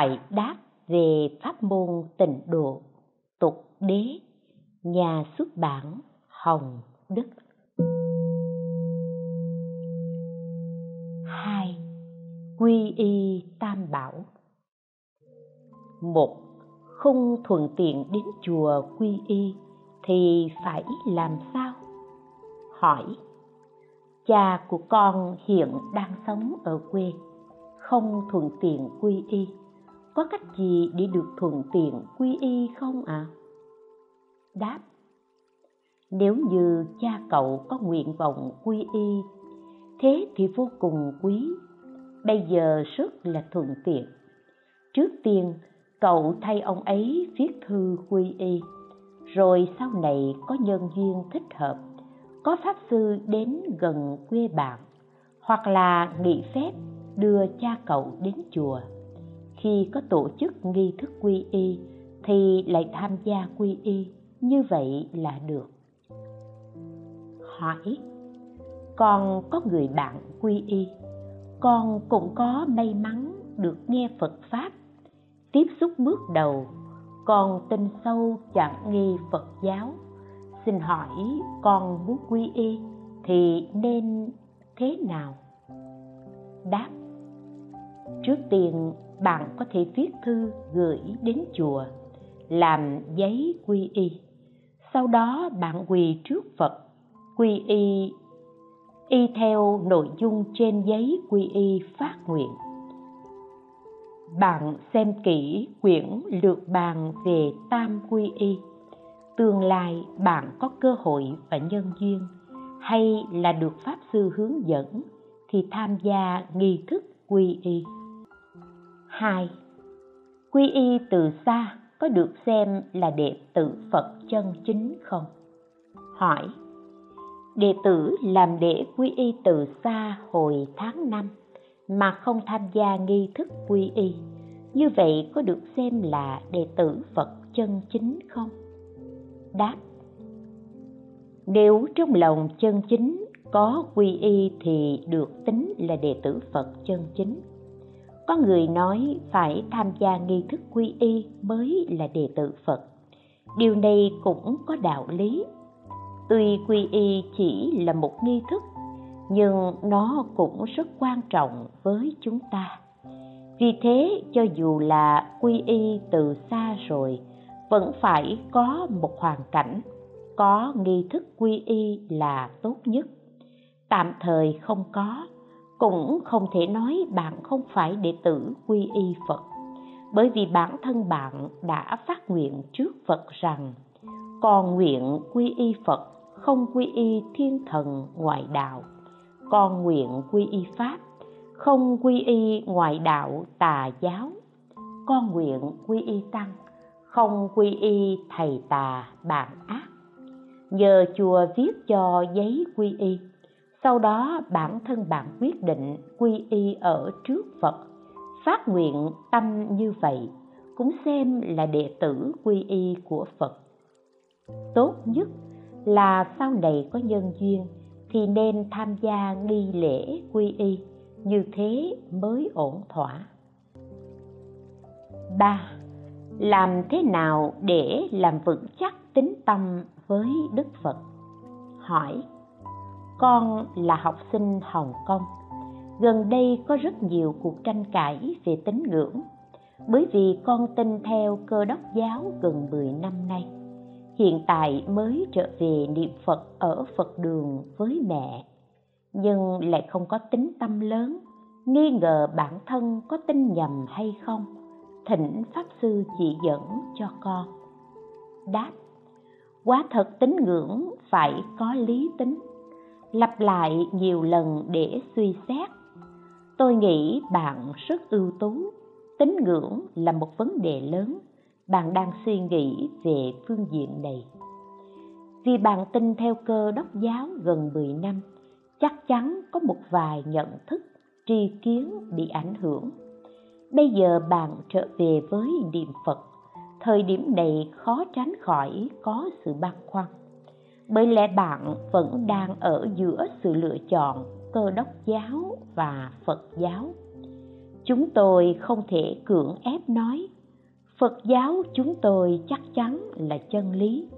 hỏi đáp về pháp môn tịnh độ, tục đế, nhà xuất bản Hồng Đức. Hai, Quy y Tam Bảo. Một, không thuận tiện đến chùa quy y thì phải làm sao? Hỏi, cha của con hiện đang sống ở quê, không thuận tiện quy y có cách gì để được thuận tiện quy y không ạ? À? đáp, nếu như cha cậu có nguyện vọng quy y, thế thì vô cùng quý. Bây giờ rất là thuận tiện. Trước tiên, cậu thay ông ấy viết thư quy y, rồi sau này có nhân duyên thích hợp, có pháp sư đến gần quê bạn, hoặc là nghị phép đưa cha cậu đến chùa khi có tổ chức nghi thức quy y, thì lại tham gia quy y. Như vậy là được. Hỏi con có người bạn quy y, con cũng có may mắn được nghe phật pháp. Tiếp xúc bước đầu con tin sâu chẳng nghi phật giáo. Xin hỏi, con muốn quy y thì nên thế nào? Đáp trước tiên, bạn có thể viết thư gửi đến chùa, làm giấy quy y. Sau đó, bạn quỳ trước phật, quy y y theo nội dung trên giấy quy y phát nguyện. Bạn xem kỹ quyển lược bàn về tam quy y. Tương lai bạn có cơ hội và nhân duyên. Hay là được pháp sư hướng dẫn thì tham gia nghi thức quy y. 2. Quy y từ xa có được xem là đệ tử Phật chân chính không? Hỏi. Đệ tử làm đệ quy y từ xa hồi tháng 5 mà không tham gia nghi thức quy y. Như vậy có được xem là đệ tử phật chân chính không? Đáp. Nếu trong lòng chân chính có quy y thì được tính là đệ tử phật chân chính có người nói phải tham gia nghi thức quy y mới là đệ tử phật. Điều này cũng có đạo lý. Tuy quy y chỉ là một nghi thức, nhưng nó cũng rất quan trọng với chúng ta. Vì thế, cho dù là quy y từ xa rồi, vẫn phải có một hoàn cảnh, có nghi thức quy y là tốt nhất. Tạm thời không có cũng không thể nói bạn không phải đệ tử quy y phật. Bởi vì bản thân bạn đã phát nguyện trước phật rằng còn nguyện quy y phật, không quy y thiên thần ngoại đạo. Con nguyện quy y pháp, không quy y ngoại đạo tà giáo. Con nguyện quy y tăng, không quy y thầy tà bạn ác. Nhờ chùa viết cho giấy quy y sau đó, bản thân bạn quyết định quy y ở trước phật. Phát nguyện tâm như vậy, cũng xem là đệ tử quy y của phật. Tốt nhất là sau này có nhân duyên thì nên tham gia nghi lễ quy y, như thế mới ổn thỏa. Ba, làm thế nào để làm vững chắc tính tâm với đức phật? Hỏi con là học sinh hồng kông. Gần đây có rất nhiều cuộc tranh cãi về tín ngưỡng, bởi vì con tin theo cơ đốc giáo gần 10 năm nay. Hiện tại mới trở về niệm phật ở phật đường với mẹ, nhưng lại không có tính tâm lớn, nghi ngờ bản thân có tin nhầm hay không, thỉnh pháp sư chỉ dẫn cho con. Đáp, quá thật tín ngưỡng phải có lý tính lặp lại nhiều lần để suy xét. Tôi nghĩ bạn rất ưu tú, tín ngưỡng là một vấn đề lớn. Bạn đang suy nghĩ về phương diện này. Vì bạn tin theo cơ đốc giáo gần 10 năm, chắc chắn có một vài nhận thức, tri kiến bị ảnh hưởng. Bây giờ bạn trở về với niệm phật, thời điểm này khó tránh khỏi có sự băn khoăn bởi lẽ bạn vẫn đang ở giữa sự lựa chọn cơ đốc giáo và phật giáo. Chúng tôi không thể cưỡng ép nói, phật giáo chúng tôi chắc chắn là chân lý.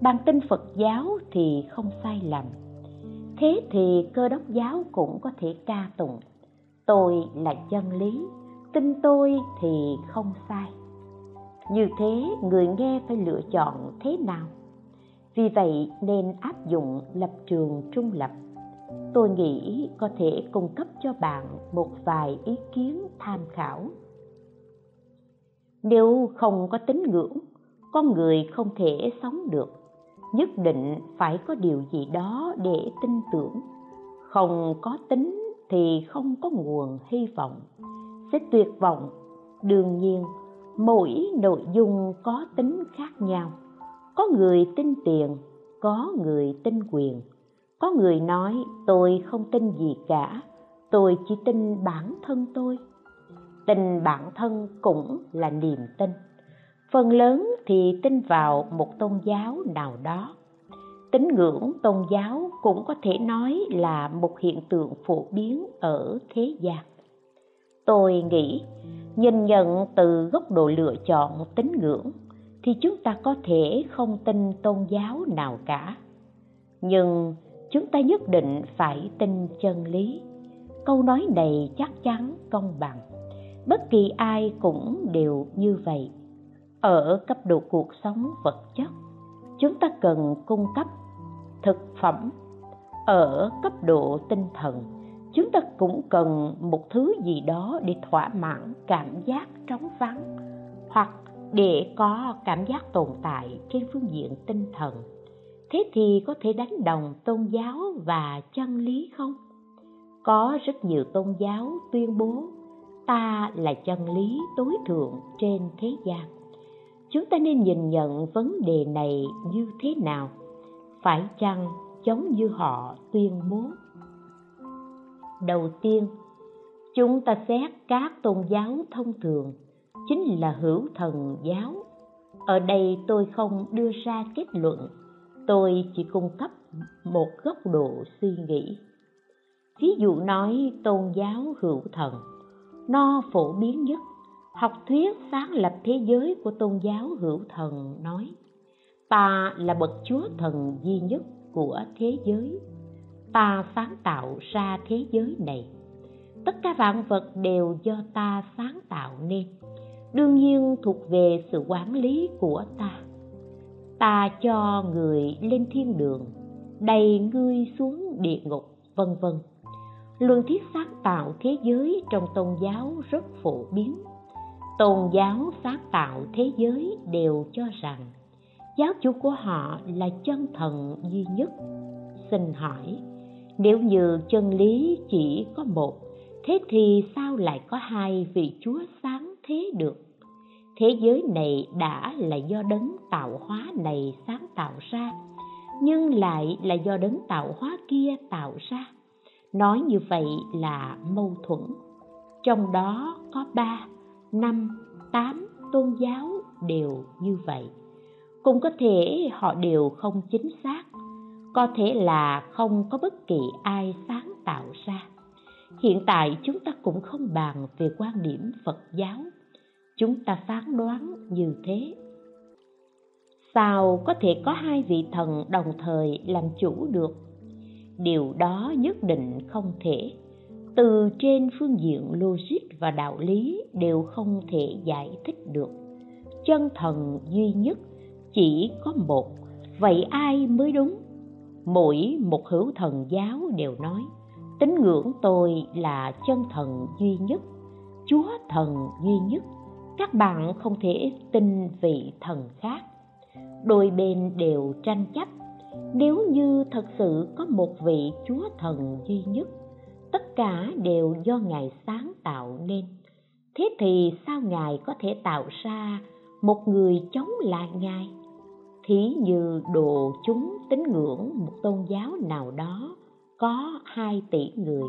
Bạn tin phật giáo thì không sai lầm. Thế thì cơ đốc giáo cũng có thể ca tụng, tôi là chân lý, tin tôi thì không sai. Như thế người nghe phải lựa chọn thế nào? Vì vậy nên áp dụng lập trường trung lập. Tôi nghĩ có thể cung cấp cho bạn một vài ý kiến tham khảo. Nếu không có tín ngưỡng con người không thể sống được. Nhất định phải có điều gì đó để tin tưởng. Không có tính thì không có nguồn hy vọng. Sẽ tuyệt vọng. Đương nhiên, mỗi nội dung có tính khác nhau có người tin tiền, có người tin quyền. Có người nói, tôi không tin gì cả, tôi chỉ tin bản thân tôi. Tin bản thân cũng là niềm tin. Phần lớn thì tin vào một tôn giáo nào đó. Tín ngưỡng tôn giáo cũng có thể nói là một hiện tượng phổ biến ở thế gian. Tôi nghĩ, nhìn nhận từ góc độ lựa chọn tín ngưỡng thì chúng ta có thể không tin tôn giáo nào cả. Nhưng chúng ta nhất định phải tin chân lý. Câu nói này chắc chắn công bằng. Bất kỳ ai cũng đều như vậy. Ở cấp độ cuộc sống vật chất, chúng ta cần cung cấp thực phẩm. Ở cấp độ tinh thần, chúng ta cũng cần một thứ gì đó để thỏa mãn cảm giác trống vắng hoặc để có cảm giác tồn tại trên phương diện tinh thần. Thế thì có thể đánh đồng tôn giáo và chân lý không? Có rất nhiều tôn giáo tuyên bố, ta là chân lý tối thượng trên thế gian. Chúng ta nên nhìn nhận vấn đề này như thế nào? Phải chăng giống như họ tuyên bố? Đầu tiên, chúng ta xét các tôn giáo thông thường chính là hữu thần giáo. Ở đây tôi không đưa ra kết luận. Tôi chỉ cung cấp một góc độ suy nghĩ. Ví dụ nói tôn giáo hữu thần. No phổ biến nhất. Học thuyết sáng lập thế giới của tôn giáo hữu thần nói, ta là bậc chúa thần duy nhất của thế giới. Ta sáng tạo ra thế giới này. Tất cả vạn vật đều do ta sáng tạo nên đương nhiên thuộc về sự quản lý của ta. Ta cho người lên thiên đường, đầy ngươi xuống địa ngục, vân vân. Luân thiết sáng tạo thế giới trong tôn giáo rất phổ biến. Tôn giáo sáng tạo thế giới đều cho rằng, giáo chủ của họ là chân thần duy nhất. Xin hỏi, nếu như chân lý chỉ có một, thế thì sao lại có hai vị chúa sáng thế được. Thế giới này đã là do đấng tạo hóa này sáng tạo ra, nhưng lại là do đấng tạo hóa kia tạo ra. Nói như vậy là mâu thuẫn. Trong đó có ba, năm, tám tôn giáo đều như vậy. Cũng có thể họ đều không chính xác, có thể là không có bất kỳ ai sáng tạo ra. Hiện tại chúng ta cũng không bàn về quan điểm phật giáo chúng ta phán đoán như thế. Sao có thể có hai vị thần đồng thời làm chủ được? Điều đó nhất định không thể. Từ trên phương diện logic và đạo lý đều không thể giải thích được. Chân thần duy nhất chỉ có một. Vậy ai mới đúng? Mỗi một hữu thần giáo đều nói, tín ngưỡng tôi là chân thần duy nhất, chúa thần duy nhất các bạn không thể tin vị thần khác. Đôi bên đều tranh chấp. Nếu như thật sự có một vị chúa thần duy nhất, tất cả đều do ngài sáng tạo nên. Thế thì sao ngài có thể tạo ra một người chống lại ngài? Thí như đồ chúng tín ngưỡng một tôn giáo nào đó có hai tỷ người,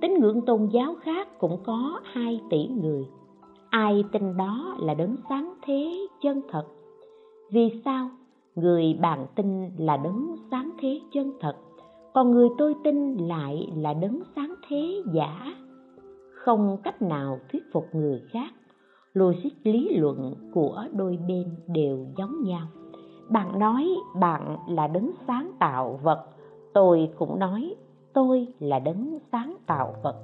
tín ngưỡng tôn giáo khác cũng có hai tỷ người ai tin đó là đấng sáng thế chân thật. Vì sao người bạn tin là đấng sáng thế chân thật, còn người tôi tin lại là đấng sáng thế giả? Không cách nào thuyết phục người khác. Logic lý luận của đôi bên đều giống nhau. Bạn nói bạn là đấng sáng tạo vật, tôi cũng nói tôi là đấng sáng tạo vật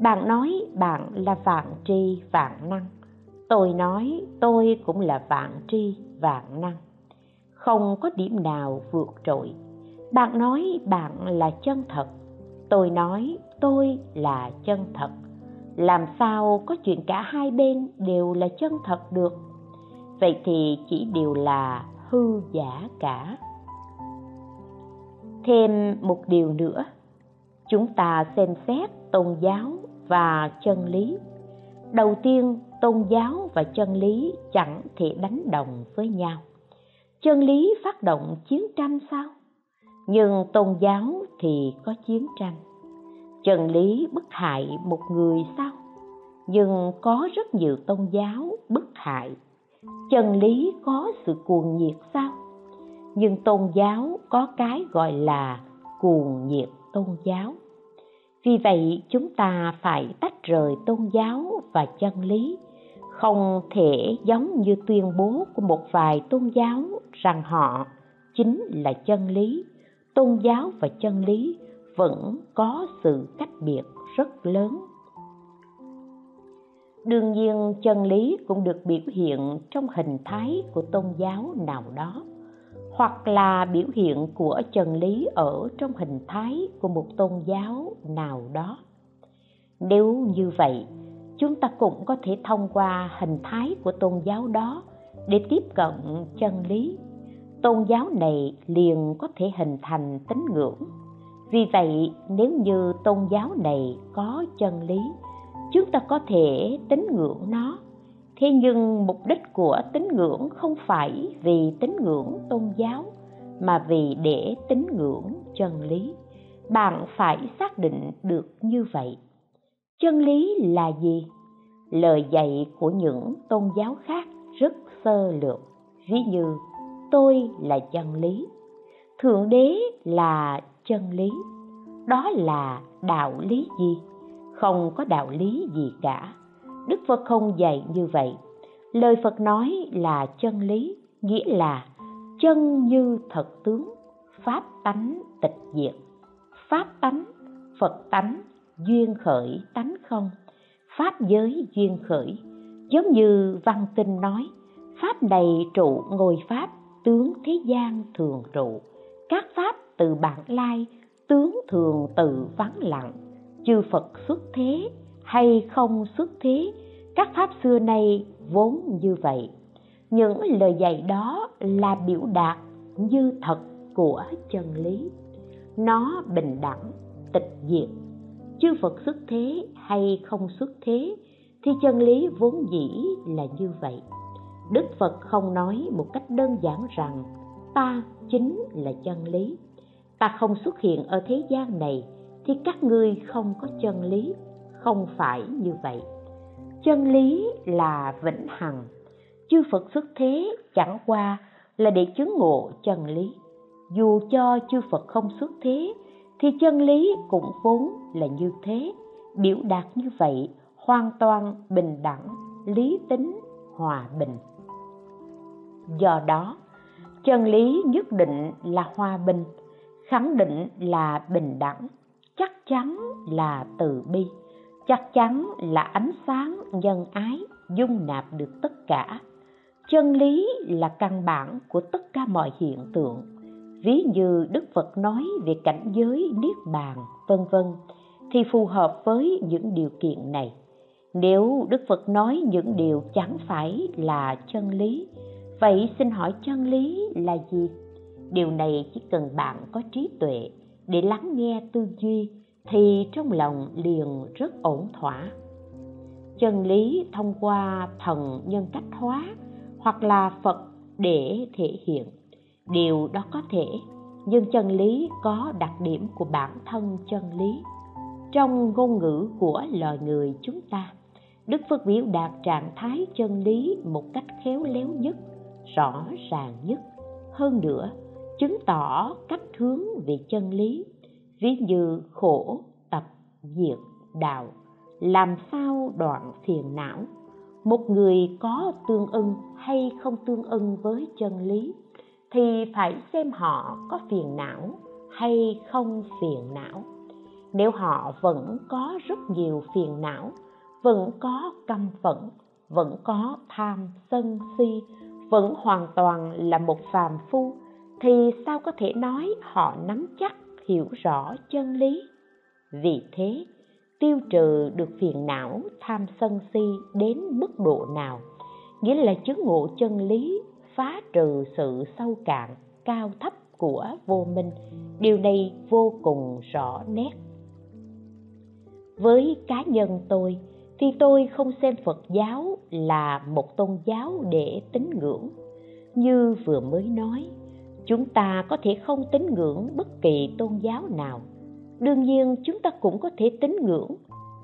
bạn nói bạn là vạn tri, vạn năng. Tôi nói tôi cũng là vạn tri, vạn năng. Không có điểm nào vượt trội. Bạn nói bạn là chân thật. Tôi nói tôi là chân thật. Làm sao có chuyện cả hai bên đều là chân thật được? Vậy thì chỉ đều là hư giả cả. Thêm một điều nữa. Chúng ta xem xét tôn giáo và chân lý. Đầu tiên, tôn giáo và chân lý chẳng thể đánh đồng với nhau. Chân lý phát động chiến tranh sao? Nhưng tôn giáo thì có chiến tranh. Chân lý bức hại một người sao? Nhưng có rất nhiều tôn giáo bức hại. Chân lý có sự cuồng nhiệt sao? Nhưng tôn giáo có cái gọi là cuồng nhiệt tôn giáo vì vậy, chúng ta phải tách rời tôn giáo và chân lý. Không thể giống như tuyên bố của một vài tôn giáo rằng họ chính là chân lý. Tôn giáo và chân lý vẫn có sự cách biệt rất lớn. Đương nhiên, chân lý cũng được biểu hiện trong hình thái của tôn giáo nào đó hoặc là biểu hiện của chân lý ở trong hình thái của một tôn giáo nào đó. Nếu như vậy, chúng ta cũng có thể thông qua hình thái của tôn giáo đó để tiếp cận chân lý. Tôn giáo này liền có thể hình thành tín ngưỡng. Vì vậy, nếu như tôn giáo này có chân lý, chúng ta có thể tín ngưỡng nó thế nhưng mục đích của tín ngưỡng không phải vì tín ngưỡng tôn giáo, mà vì để tín ngưỡng chân lý. Bạn phải xác định được như vậy. Chân lý là gì? Lời dạy của những tôn giáo khác rất sơ lược. Ví như, tôi là chân lý. Thượng đế là chân lý. Đó là đạo lý gì? Không có đạo lý gì cả đức phật không dạy như vậy. Lời phật nói là chân lý, nghĩa là chân như thật tướng, pháp tánh tịch diệt. Pháp tánh, phật tánh, duyên khởi tánh không? Pháp giới duyên khởi. Giống như văn tinh nói, pháp này trụ ngồi pháp, tướng thế gian thường trụ. Các pháp từ bản lai, tướng thường tự vắng lặng. Chư phật xuất thế hay không xuất thế các pháp xưa nay vốn như vậy. Những lời dạy đó là biểu đạt như thật của chân lý. Nó bình đẳng, tịch diệt. Chư phật xuất thế hay không xuất thế thì chân lý vốn dĩ là như vậy. Đức phật không nói một cách đơn giản rằng, ta chính là chân lý. Ta không xuất hiện ở thế gian này thì các ngươi không có chân lý không phải như vậy. Chân lý là vĩnh hằng. Chư phật xuất thế chẳng qua là để chứng ngộ chân lý. Dù cho chư phật không xuất thế, thì chân lý cũng vốn là như thế. Biểu đạt như vậy hoàn toàn bình đẳng, lý tính, hòa bình. Do đó, chân lý nhất định là hòa bình, khẳng định là bình đẳng, chắc chắn là từ bi chắc chắn là ánh sáng nhân ái dung nạp được tất cả. Chân lý là căn bản của tất cả mọi hiện tượng. Ví như đức phật nói về cảnh giới niết bàn, vân vân, thì phù hợp với những điều kiện này. Nếu đức phật nói những điều chẳng phải là chân lý, vậy xin hỏi chân lý là gì? Điều này chỉ cần bạn có trí tuệ để lắng nghe tư duy thì trong lòng liền rất ổn thỏa. Chân lý thông qua thần nhân cách hóa hoặc là phật để thể hiện, điều đó có thể, nhưng chân lý có đặc điểm của bản thân chân lý. Trong ngôn ngữ của loài người chúng ta, đức phật biểu đạt trạng thái chân lý một cách khéo léo nhất, rõ ràng nhất. Hơn nữa, chứng tỏ cách hướng về chân lý ví như khổ tập diệt đạo, làm sao đoạn phiền não? Một người có tương ưng hay không tương ưng với chân lý, thì phải xem họ có phiền não hay không phiền não. Nếu họ vẫn có rất nhiều phiền não, vẫn có căm phẫn, vẫn có tham sân si, vẫn hoàn toàn là một phàm phu, thì sao có thể nói họ nắm chắc? Hiểu rõ chân lý. Vì thế, tiêu trừ được phiền não tham sân si đến mức độ nào, nghĩa là chứng ngộ chân lý, phá trừ sự sâu cạn cao thấp của vô minh, điều này vô cùng rõ nét. Với cá nhân tôi, thì tôi không xem phật giáo là một tôn giáo để tín ngưỡng. Như vừa mới nói chúng ta có thể không tín ngưỡng bất kỳ tôn giáo nào. Đương nhiên, chúng ta cũng có thể tín ngưỡng.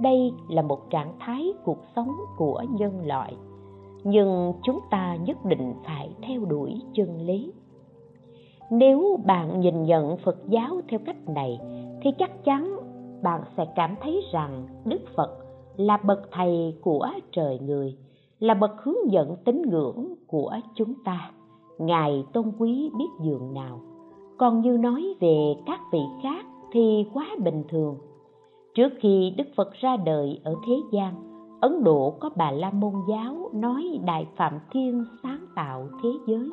Đây là một trạng thái cuộc sống của nhân loại. Nhưng chúng ta nhất định phải theo đuổi chân lý. Nếu bạn nhìn nhận phật giáo theo cách này, thì chắc chắn bạn sẽ cảm thấy rằng đức phật là bậc thầy của trời người, là bậc hướng dẫn tín ngưỡng của chúng ta ngài tôn quý biết dường nào. Còn như nói về các vị khác thì quá bình thường. Trước khi đức phật ra đời ở thế gian, ấn độ có bà la môn giáo nói đại phạm thiên sáng tạo thế giới.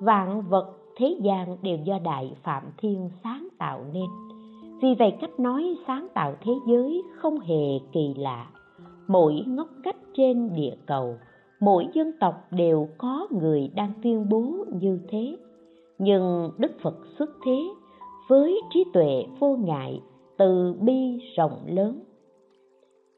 Vạn vật, thế gian đều do đại phạm thiên sáng tạo nên. Vì vậy cách nói sáng tạo thế giới không hề kỳ lạ. Mỗi ngóc cách trên địa cầu mỗi dân tộc đều có người đang tuyên bố như thế. Nhưng đức phật xuất thế với trí tuệ vô ngại từ bi rộng lớn.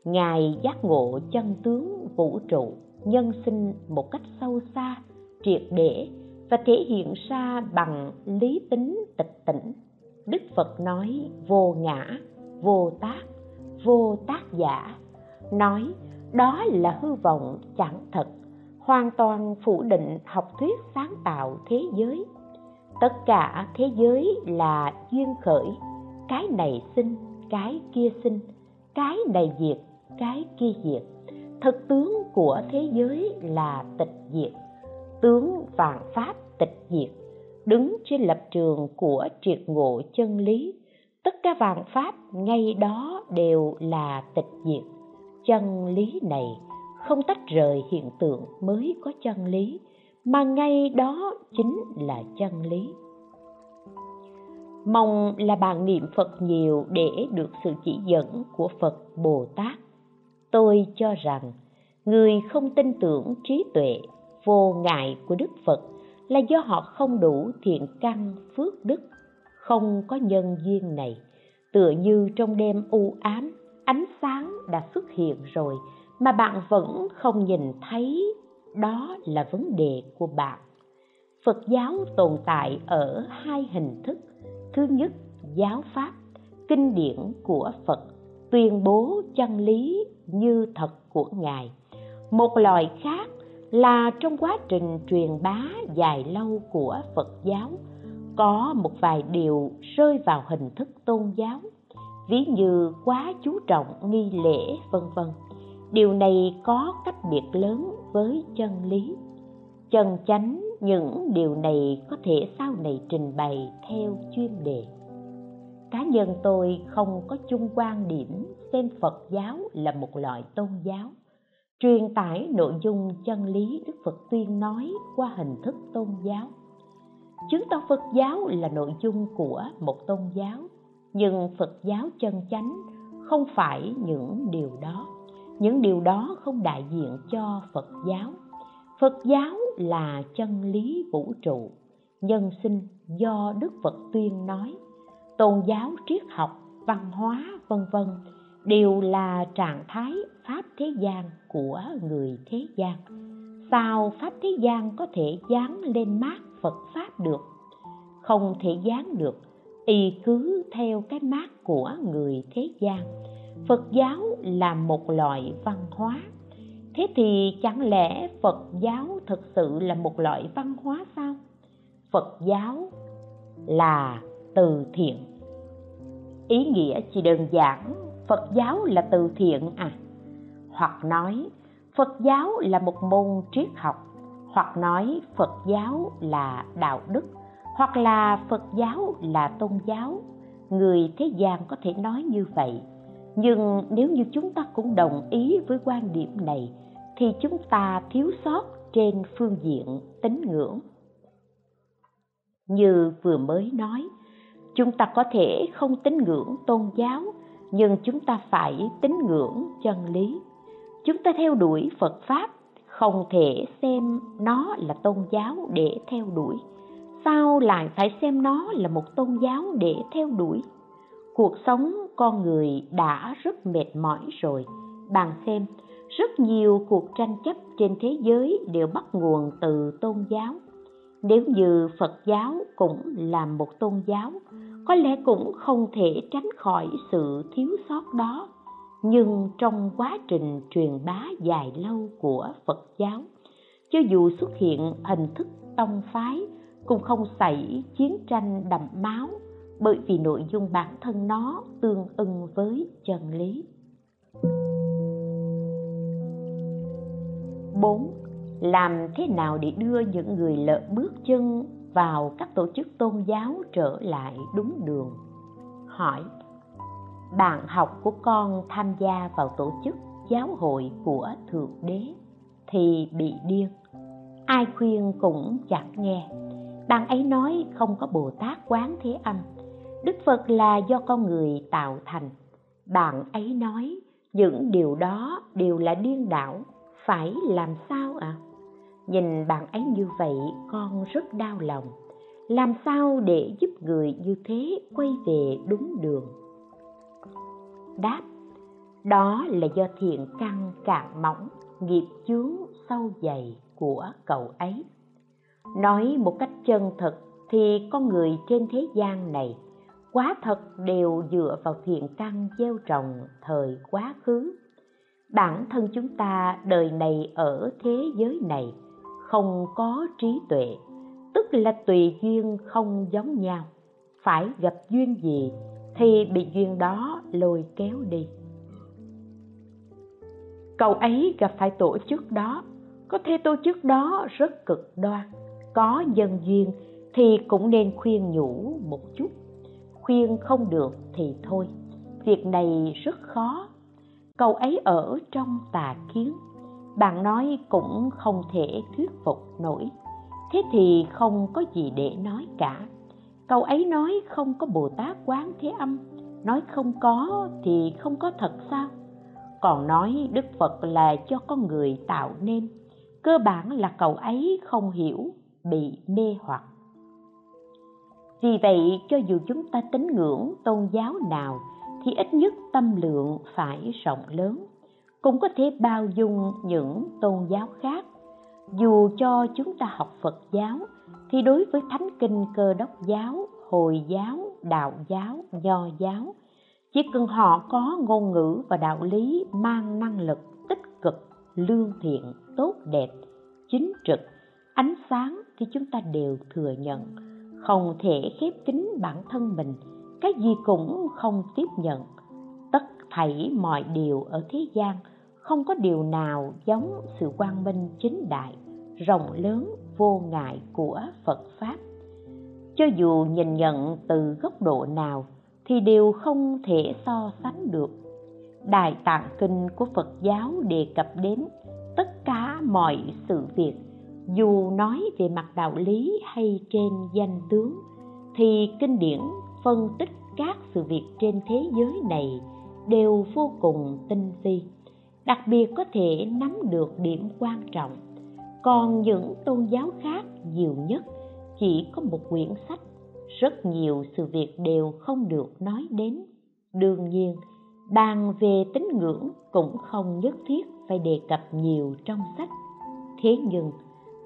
Ngài giác ngộ chân tướng vũ trụ nhân sinh một cách sâu xa, triệt để và thể hiện ra bằng lý tính tịch tỉnh. Đức phật nói vô ngã, vô tác vô tác giả, nói đó là hư vọng chẳng thật, hoàn toàn phủ định học thuyết sáng tạo thế giới. Tất cả thế giới là duyên khởi, cái này sinh, cái kia sinh, cái này diệt, cái kia diệt. Thực tướng của thế giới là tịch diệt, tướng vạn pháp tịch diệt. Đứng trên lập trường của triệt ngộ chân lý, tất cả vạn pháp ngay đó đều là tịch diệt chân lý này không tách rời hiện tượng mới có chân lý, mà ngay đó chính là chân lý. Mong là bạn niệm phật nhiều để được sự chỉ dẫn của phật bồ tát. Tôi cho rằng người không tin tưởng trí tuệ, vô ngại của đức phật là do họ không đủ thiện căn phước đức. Không có nhân duyên này, tựa như trong đêm u ám ánh sáng đã xuất hiện rồi mà bạn vẫn không nhìn thấy, đó là vấn đề của bạn. Phật giáo tồn tại ở hai hình thức. Thứ nhất, giáo pháp, kinh điển của phật, tuyên bố chân lý như thật của ngài. Một loại khác là trong quá trình truyền bá dài lâu của phật giáo, có một vài điều rơi vào hình thức tôn giáo ví như quá chú trọng nghi lễ, vân vân. Điều này có cách biệt lớn với chân lý. Chân chánh, những điều này có thể sau này trình bày theo chuyên đề. Cá nhân tôi không có chung quan điểm xem phật giáo là một loại tôn giáo. Truyền tải nội dung chân lý đức phật tuyên nói qua hình thức tôn giáo. Chứng tỏ phật giáo là nội dung của một tôn giáo nhưng phật giáo chân chánh không phải những điều đó. Những điều đó không đại diện cho phật giáo. Phật giáo là chân lý vũ trụ. Nhân sinh do đức phật tuyên nói. Tôn giáo triết học, văn hóa, vân vân đều là trạng thái pháp thế gian của người thế gian. Sao pháp thế gian có thể dán lên mát phật pháp được? Không thể dán được y cứ theo cái mát của người thế gian. Phật giáo là một loại văn hóa. Thế thì chẳng lẽ phật giáo thực sự là một loại văn hóa sao? Phật giáo là từ thiện. Ý nghĩa chỉ đơn giản, phật giáo là từ thiện à? Hoặc nói, phật giáo là một môn triết học. Hoặc nói, phật giáo là đạo đức hoặc là phật giáo là tôn giáo, người thế gian có thể nói như vậy. Nhưng nếu như chúng ta cũng đồng ý với quan điểm này, thì chúng ta thiếu sót trên phương diện tín ngưỡng. Như vừa mới nói, chúng ta có thể không tín ngưỡng tôn giáo, nhưng chúng ta phải tín ngưỡng chân lý. Chúng ta theo đuổi phật pháp, không thể xem nó là tôn giáo để theo đuổi sao lại phải xem nó là một tôn giáo để theo đuổi? Cuộc sống con người đã rất mệt mỏi rồi. Bạn xem, rất nhiều cuộc tranh chấp trên thế giới đều bắt nguồn từ tôn giáo. Nếu như phật giáo cũng là một tôn giáo, có lẽ cũng không thể tránh khỏi sự thiếu sót đó. Nhưng trong quá trình truyền bá dài lâu của phật giáo, cho dù xuất hiện hình thức tông phái cũng không xảy chiến tranh đậm máu, bởi vì nội dung bản thân nó tương ưng với chân lý 4. Làm thế nào để đưa những người lỡ bước chân vào các tổ chức tôn giáo trở lại đúng đường? Hỏi, Bạn học của con tham gia vào tổ chức giáo hội của Thượng Đế thì bị điên. Ai khuyên cũng chẳng nghe. Bạn ấy nói không có Bồ Tát quán thế âm. Đức Phật là do con người tạo thành. Bạn ấy nói, những điều đó đều là điên đảo, phải làm sao ạ à? nhìn bạn ấy như vậy, con rất đau lòng làm sao để giúp người như thế quay về đúng đường đáp, đó là do thiện căn cạn mỏng, nghiệp chướng sâu dày của cậu ấy nói một cách chân thật thì con người trên thế gian này quá thật đều dựa vào thiện căn gieo trồng thời quá khứ. Bản thân chúng ta đời này ở thế giới này không có trí tuệ, tức là tùy duyên không giống nhau. Phải gặp duyên gì thì bị duyên đó lôi kéo đi. Cậu ấy gặp phải tổ chức đó, có thể tổ chức đó rất cực đoan có nhân duyên thì cũng nên khuyên nhủ một chút. Khuyên không được thì thôi, việc này rất khó. Cậu ấy ở trong tà kiến, bạn nói cũng không thể thuyết phục nổi. Thế thì không có gì để nói cả. Cậu ấy nói không có bồ tát quán thế âm, nói không có thì không có thật sao? Còn nói đức phật là cho con người tạo nên, cơ bản là cậu ấy không hiểu bị mê hoặc. Vì vậy, cho dù chúng ta tín ngưỡng tôn giáo nào, thì ít nhất tâm lượng phải rộng lớn, cũng có thể bao dung những tôn giáo khác. Dù cho chúng ta học phật giáo, thì đối với thánh kinh cơ đốc giáo, hồi giáo, đạo giáo, nho giáo, chỉ cần họ có ngôn ngữ và đạo lý mang năng lực tích cực, lương thiện, tốt đẹp, chính trực, ánh sáng thì chúng ta đều thừa nhận, không thể khép kín bản thân mình, cái gì cũng không tiếp nhận. Tất thảy mọi điều ở thế gian không có điều nào giống sự quang minh chính đại, rộng lớn, vô ngại của phật pháp. Cho dù nhìn nhận từ góc độ nào thì đều không thể so sánh được. Đại tạng kinh của phật giáo đề cập đến tất cả mọi sự việc dù nói về mặt đạo lý hay trên danh tướng, thì kinh điển phân tích các sự việc trên thế giới này đều vô cùng tinh vi, đặc biệt có thể nắm được điểm quan trọng. Còn những tôn giáo khác nhiều nhất chỉ có một quyển sách, rất nhiều sự việc đều không được nói đến. Đương nhiên, bàn về tín ngưỡng cũng không nhất thiết phải đề cập nhiều trong sách. Thế nhưng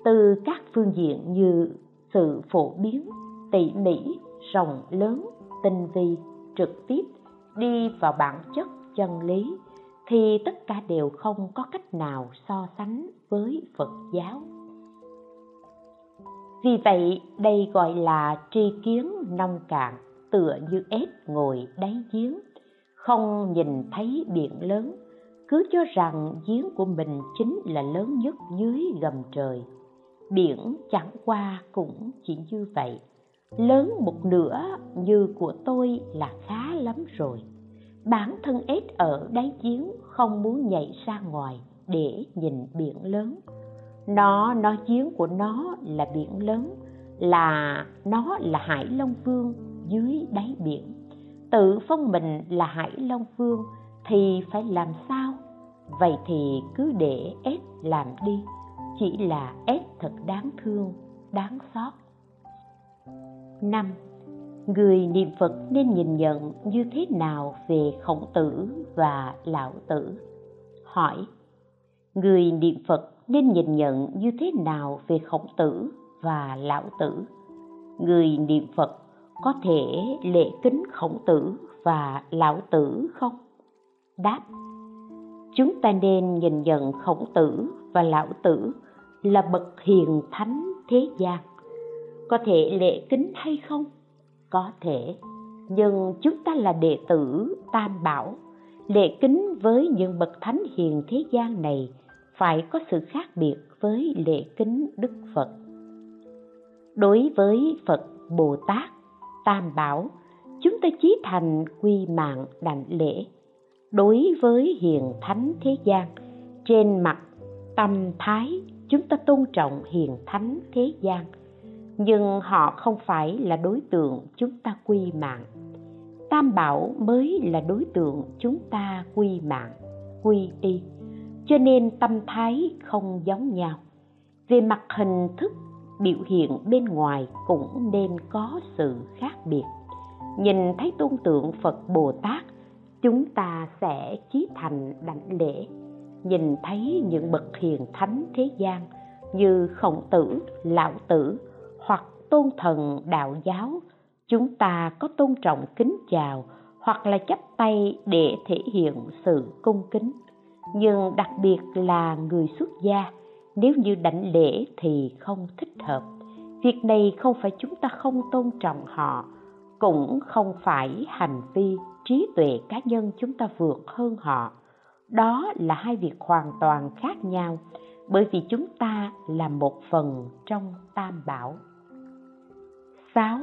từ các phương diện như sự phổ biến, tỉ mỉ, rộng lớn, tinh vi, trực tiếp, đi vào bản chất, chân lý, thì tất cả đều không có cách nào so sánh với phật giáo. Vì vậy, đây gọi là tri kiến nông cạn, tựa như ếch ngồi đáy giếng, không nhìn thấy biển lớn, cứ cho rằng giếng của mình chính là lớn nhất dưới gầm trời biển chẳng qua cũng chỉ như vậy. Lớn một nửa như của tôi là khá lắm rồi. Bản thân ếch ở đáy giếng không muốn nhảy ra ngoài để nhìn biển lớn. Nó nói giếng của nó là biển lớn, là, nó là hải long vương dưới đáy biển. Tự phong mình là hải long vương thì phải làm sao? Vậy thì cứ để ếch làm đi chỉ là ép thật đáng thương, đáng xót. Năm, người niệm phật nên nhìn nhận như thế nào về khổng tử và lão tử? Hỏi, người niệm phật nên nhìn nhận như thế nào về khổng tử và lão tử? Người niệm phật có thể lễ kính khổng tử và lão tử không? Đáp, chúng ta nên nhìn nhận khổng tử và lão tử là bậc hiền thánh thế gian. Có thể lễ kính hay không? Có thể. Nhưng chúng ta là đệ tử tam bảo. Lễ kính với những bậc thánh hiền thế gian này phải có sự khác biệt với lễ kính đức phật. Đối với phật bồ tát, tam bảo, chúng ta chí thành quy mạng đảnh lễ. Đối với hiền thánh thế gian, trên mặt tâm thái chúng ta tôn trọng hiền thánh thế gian. Nhưng họ không phải là đối tượng chúng ta quy mạng. Tam bảo mới là đối tượng chúng ta quy mạng, quy y. Cho nên tâm thái không giống nhau. Về mặt hình thức, biểu hiện bên ngoài cũng nên có sự khác biệt. Nhìn thấy tôn tượng phật bồ tát, chúng ta sẽ chí thành đảnh lễ nhìn thấy những bậc hiền thánh thế gian như khổng tử, lão tử hoặc tôn thần đạo giáo, chúng ta có tôn trọng kính chào hoặc là chắp tay để thể hiện sự cung kính. Nhưng đặc biệt là người xuất gia, nếu như đảnh lễ thì không thích hợp. Việc này không phải chúng ta không tôn trọng họ, cũng không phải hành vi trí tuệ cá nhân chúng ta vượt hơn họ đó là hai việc hoàn toàn khác nhau bởi vì chúng ta là một phần trong tam bảo 6.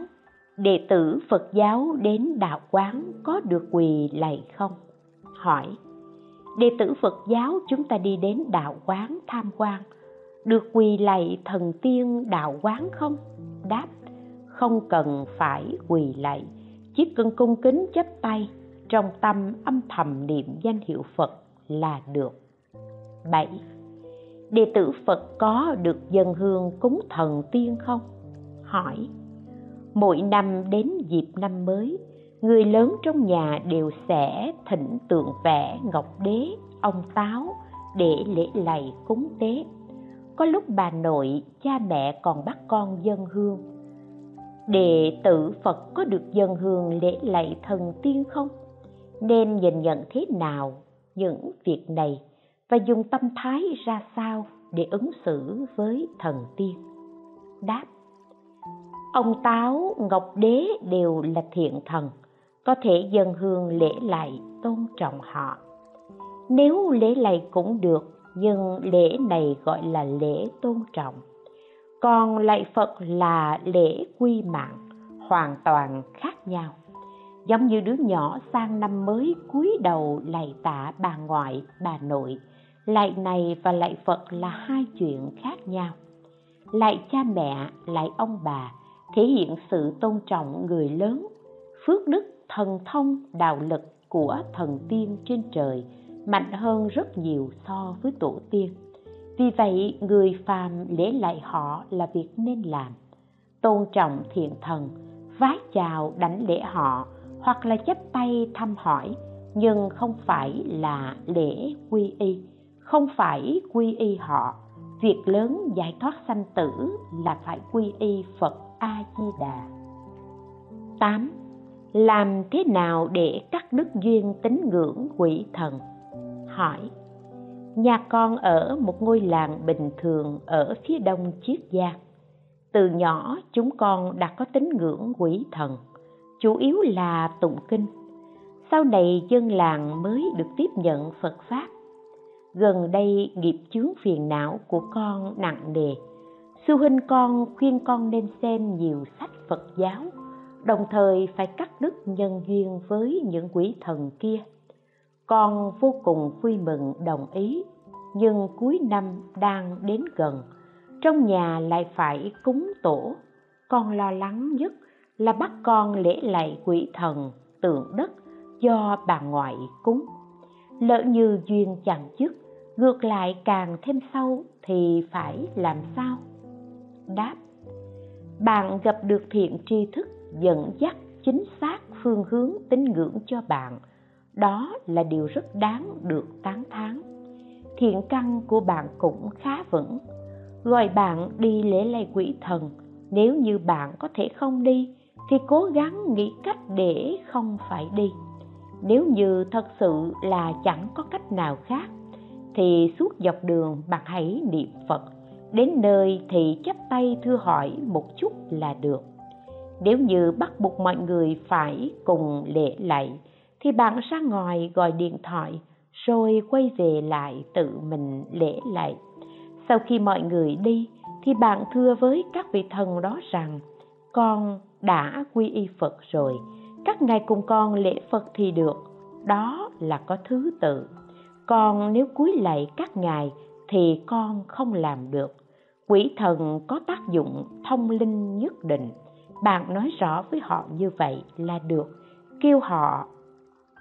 Đệ tử Phật giáo đến đạo quán có được quỳ lạy không? Hỏi. Đệ tử Phật giáo chúng ta đi đến đạo quán tham quan, được quỳ lạy thần tiên đạo quán không? Đáp. Không cần phải quỳ lạy, chỉ cần cung kính chắp tay, trong tâm âm thầm niệm danh hiệu Phật là được. 7. Đệ tử Phật có được dân hương cúng thần tiên không? Hỏi, mỗi năm đến dịp năm mới, người lớn trong nhà đều sẽ thỉnh tượng vẽ ngọc đế, ông táo để lễ lạy cúng tế có lúc bà nội, cha mẹ còn bắt con dân hương đệ tử phật có được dân hương lễ lạy thần tiên không nên nhìn nhận thế nào những việc này và dùng tâm thái ra sao để ứng xử với thần tiên? Đáp, ông táo, ngọc đế đều là thiện thần, có thể dân hương lễ lạy tôn trọng họ. Nếu lễ lạy cũng được, nhưng lễ này gọi là lễ tôn trọng. Còn lạy phật là lễ quy mạng, hoàn toàn khác nhau giống như đứa nhỏ sang năm mới cúi đầu lạy tạ bà ngoại, bà nội. Lạy này và lạy phật là hai chuyện khác nhau. Lạy cha mẹ, lạy ông bà thể hiện sự tôn trọng người lớn, phước đức, thần thông, đạo lực của thần tiên trên trời mạnh hơn rất nhiều so với tổ tiên. Vì vậy, người phàm lễ lại họ là việc nên làm. Tôn trọng thiện thần, vái chào đảnh lễ họ hoặc là chắp tay thăm hỏi, nhưng không phải là lễ quy y, không phải quy y họ việc lớn giải thoát sanh tử là phải quy y phật a di đà 8. Làm thế nào để cắt đứt duyên tín ngưỡng quỷ thần? hỏi, nhà con ở một ngôi làng bình thường ở phía đông chiết giang từ nhỏ chúng con đã có tín ngưỡng quỷ thần chủ yếu là tụng kinh. Sau này dân làng mới được tiếp nhận phật pháp. Gần đây nghiệp chướng phiền não của con nặng nề. Sư huynh con khuyên con nên xem nhiều sách phật giáo, đồng thời phải cắt đứt nhân duyên với những quỷ thần kia. Con vô cùng vui mừng, đồng ý, nhưng cuối năm đang đến gần, trong nhà lại phải cúng tổ. Con lo lắng nhất là bắt con lễ lạy quỷ thần tượng đất do bà ngoại cúng. Lỡ như duyên chẳng dứt ngược lại càng thêm sâu thì phải làm sao? Đáp, bạn gặp được thiện tri thức dẫn dắt chính xác phương hướng tín ngưỡng cho bạn, đó là điều rất đáng được tán thán. Thiện căn của bạn cũng khá vững. Gọi bạn đi lễ lạy quỷ thần, nếu như bạn có thể không đi thì cố gắng nghĩ cách để không phải đi. Nếu như thật sự là chẳng có cách nào khác, thì suốt dọc đường bạn hãy niệm phật. Đến nơi thì chắp tay thưa hỏi một chút là được. Nếu như bắt buộc mọi người phải cùng lễ lạy thì bạn ra ngoài gọi điện thoại, rồi quay về lại tự mình lễ lạy sau khi mọi người đi, thì bạn thưa với các vị thần đó rằng, con đã quy y phật rồi, các ngài cùng con lễ phật thì được. Đó là có thứ tự. Còn nếu cúi lạy các ngài thì con không làm được. Quỷ thần có tác dụng thông linh nhất định. Bạn nói rõ với họ như vậy là được. Kêu họ,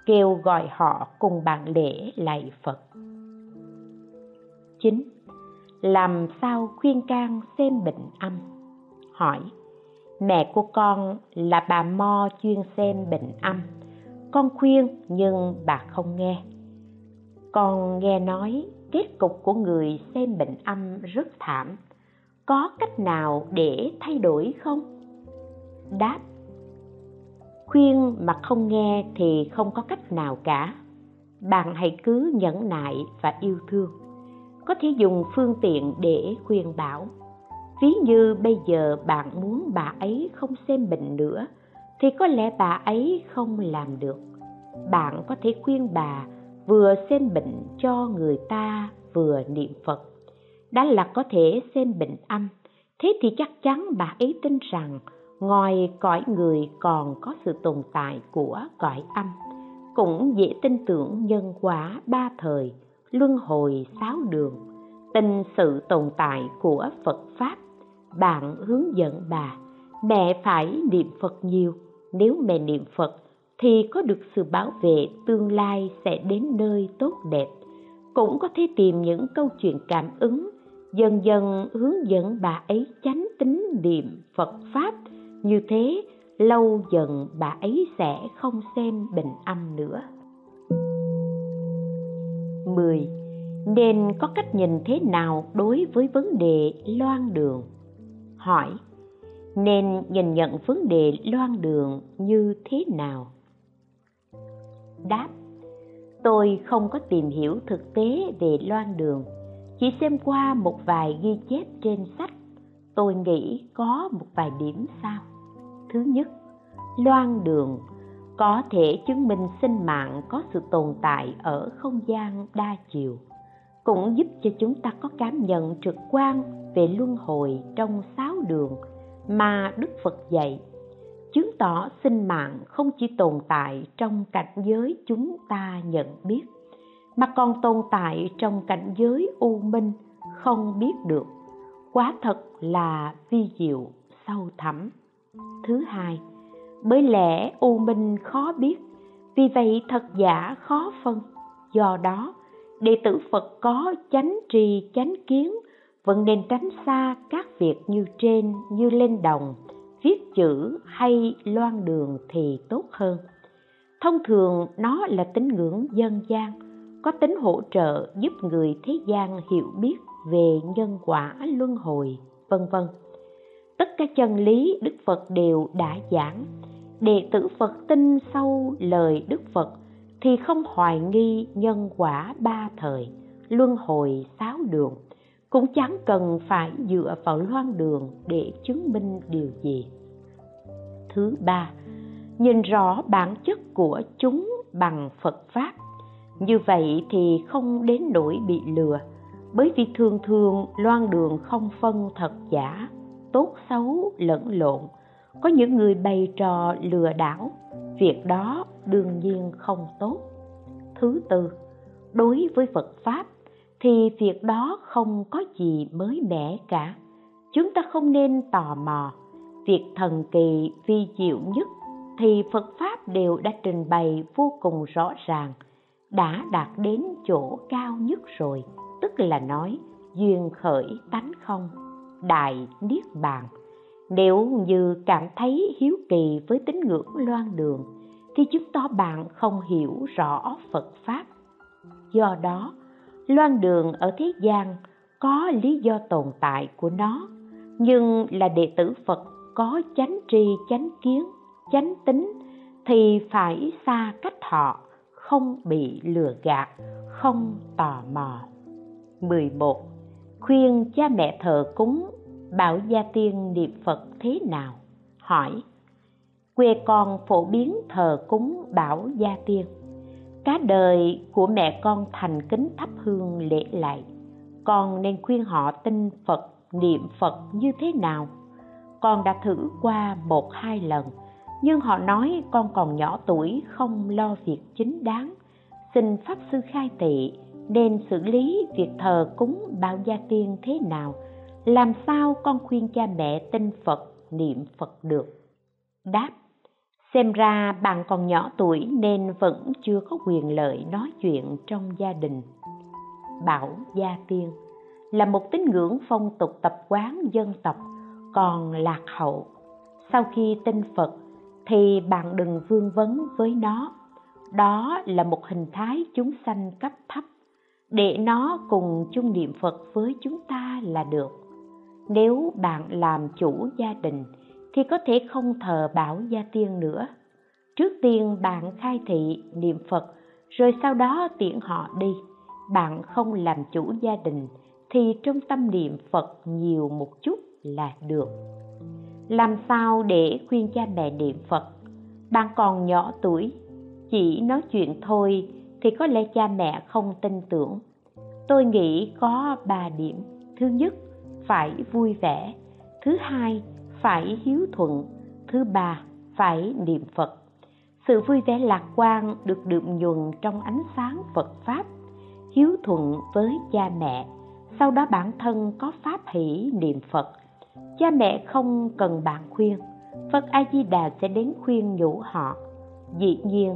kêu gọi họ cùng bạn lễ lạy phật. 9. Làm sao khuyên can xem bệnh âm? Hỏi. Mẹ của con là bà Mo chuyên xem bệnh âm. Con khuyên, nhưng bà không nghe. Con nghe nói, kết cục của người xem bệnh âm rất thảm. Có cách nào để thay đổi không? Đáp, khuyên mà không nghe thì không có cách nào cả. Bạn hãy cứ nhẫn nại và yêu thương. Có thể dùng phương tiện để khuyên bảo ví như bây giờ bạn muốn bà ấy không xem bệnh nữa, thì có lẽ bà ấy không làm được. Bạn có thể khuyên bà vừa xem bệnh cho người ta vừa niệm phật. Đã là có thể xem bệnh âm, thế thì chắc chắn bà ấy tin rằng ngoài cõi người còn có sự tồn tại của cõi âm. Cũng dễ tin tưởng nhân quả ba thời, luân hồi sáu đường tin sự tồn tại của phật pháp bạn hướng dẫn bà, mẹ phải niệm phật nhiều nếu mẹ niệm phật, thì có được sự bảo vệ tương lai sẽ đến nơi tốt đẹp cũng có thể tìm những câu chuyện cảm ứng, dần dần hướng dẫn bà ấy chánh tính niệm phật pháp như thế, lâu dần bà ấy sẽ không xem bệnh âm nữa 10. Nên có cách nhìn thế nào đối với vấn đề loan đường? Hỏi, nên nhìn nhận vấn đề loan đường như thế nào? Đáp, tôi không có tìm hiểu thực tế về loan đường, chỉ xem qua một vài ghi chép trên sách tôi nghĩ có một vài điểm sau: thứ nhất loan đường có thể chứng minh sinh mạng có sự tồn tại ở không gian đa chiều cũng giúp cho chúng ta có cảm nhận trực quan về luân hồi trong sáu đường mà đức phật dạy. Chứng tỏ sinh mạng không chỉ tồn tại trong cảnh giới chúng ta nhận biết, mà còn tồn tại trong cảnh giới u minh không biết được. Quá thật là vi diệu sâu thẳm. Thứ hai, bởi lẽ u minh khó biết, vì vậy thật giả khó phân. Do đó, đệ tử phật có chánh trì chánh kiến vẫn nên tránh xa các việc như trên như lên đồng, viết chữ hay loan đường thì tốt hơn. Thông thường, nó là tín ngưỡng dân gian, có tính hỗ trợ giúp người thế gian hiểu biết về nhân quả, luân hồi, vân vân. Tất cả chân lý đức phật đều đã giảng. Đệ tử phật tin sâu lời đức phật thì không hoài nghi nhân quả ba thời, luân hồi, sáu đường cũng chẳng cần phải dựa vào loan đường để chứng minh điều gì. Thứ ba, nhìn rõ bản chất của chúng bằng phật pháp. Như vậy thì không đến nỗi bị lừa, bởi vì thường thường loan đường không phân thật giả, tốt xấu, lẫn lộn. Có những người bày trò lừa đảo, việc đó đương nhiên không tốt. Thứ tư, đối với phật pháp thì việc đó không có gì mới mẻ cả. Chúng ta không nên tò mò. Việc thần kỳ vi diệu nhất thì phật pháp đều đã trình bày vô cùng rõ ràng, đã đạt đến chỗ cao nhất rồi, tức là nói duyên khởi tánh không, đại niết bàn. Nếu như cảm thấy hiếu kỳ với tín ngưỡng loan đường, thì chứng tỏ bạn không hiểu rõ phật pháp. Do đó loan đường ở thế gian có lý do tồn tại của nó, nhưng là đệ tử phật có chánh tri, chánh kiến, chánh tính thì phải xa cách họ, không bị lừa gạt, không tò mò 11. Khuyên cha mẹ thờ cúng, bảo gia tiên niệm Phật thế nào? Hỏi Quê con phổ biến thờ cúng bảo gia tiên Cả đời của mẹ con thành kính thắp hương lễ lại. Con nên khuyên họ tin Phật, niệm Phật như thế nào? Con đã thử qua một hai lần Nhưng họ nói con còn nhỏ tuổi không lo việc chính đáng. Xin Pháp Sư khai thị nên xử lý việc thờ cúng bao gia tiên thế nào? Làm sao con khuyên cha mẹ tin phật niệm phật được? Đáp xem ra bạn còn nhỏ tuổi nên vẫn chưa có quyền lợi nói chuyện trong gia đình. Bảo gia tiên là một tín ngưỡng phong tục tập quán dân tộc, còn lạc hậu, sau khi tin phật thì bạn đừng vương vấn với nó. Đó là một hình thái chúng sanh cấp thấp, để nó cùng chung niệm phật với chúng ta là được. Nếu bạn làm chủ gia đình thì có thể không thờ bảo gia tiên nữa. Trước tiên bạn khai thị niệm phật, rồi sau đó tiễn họ đi. Bạn không làm chủ gia đình, thì trong tâm niệm phật nhiều một chút là được. Làm sao để khuyên cha mẹ niệm phật? Bạn còn nhỏ tuổi, chỉ nói chuyện thôi thì có lẽ cha mẹ không tin tưởng. Tôi nghĩ có ba điểm. Thứ nhất, phải vui vẻ. Thứ hai phải hiếu thuận. Thứ ba, phải niệm phật. Sự vui vẻ lạc quan được đượm nhuần trong ánh sáng phật pháp, hiếu thuận với cha mẹ. Sau đó bản thân có pháp hỷ niệm phật. Cha mẹ không cần bạn khuyên. Phật a di đà sẽ đến khuyên nhủ họ. Dĩ nhiên,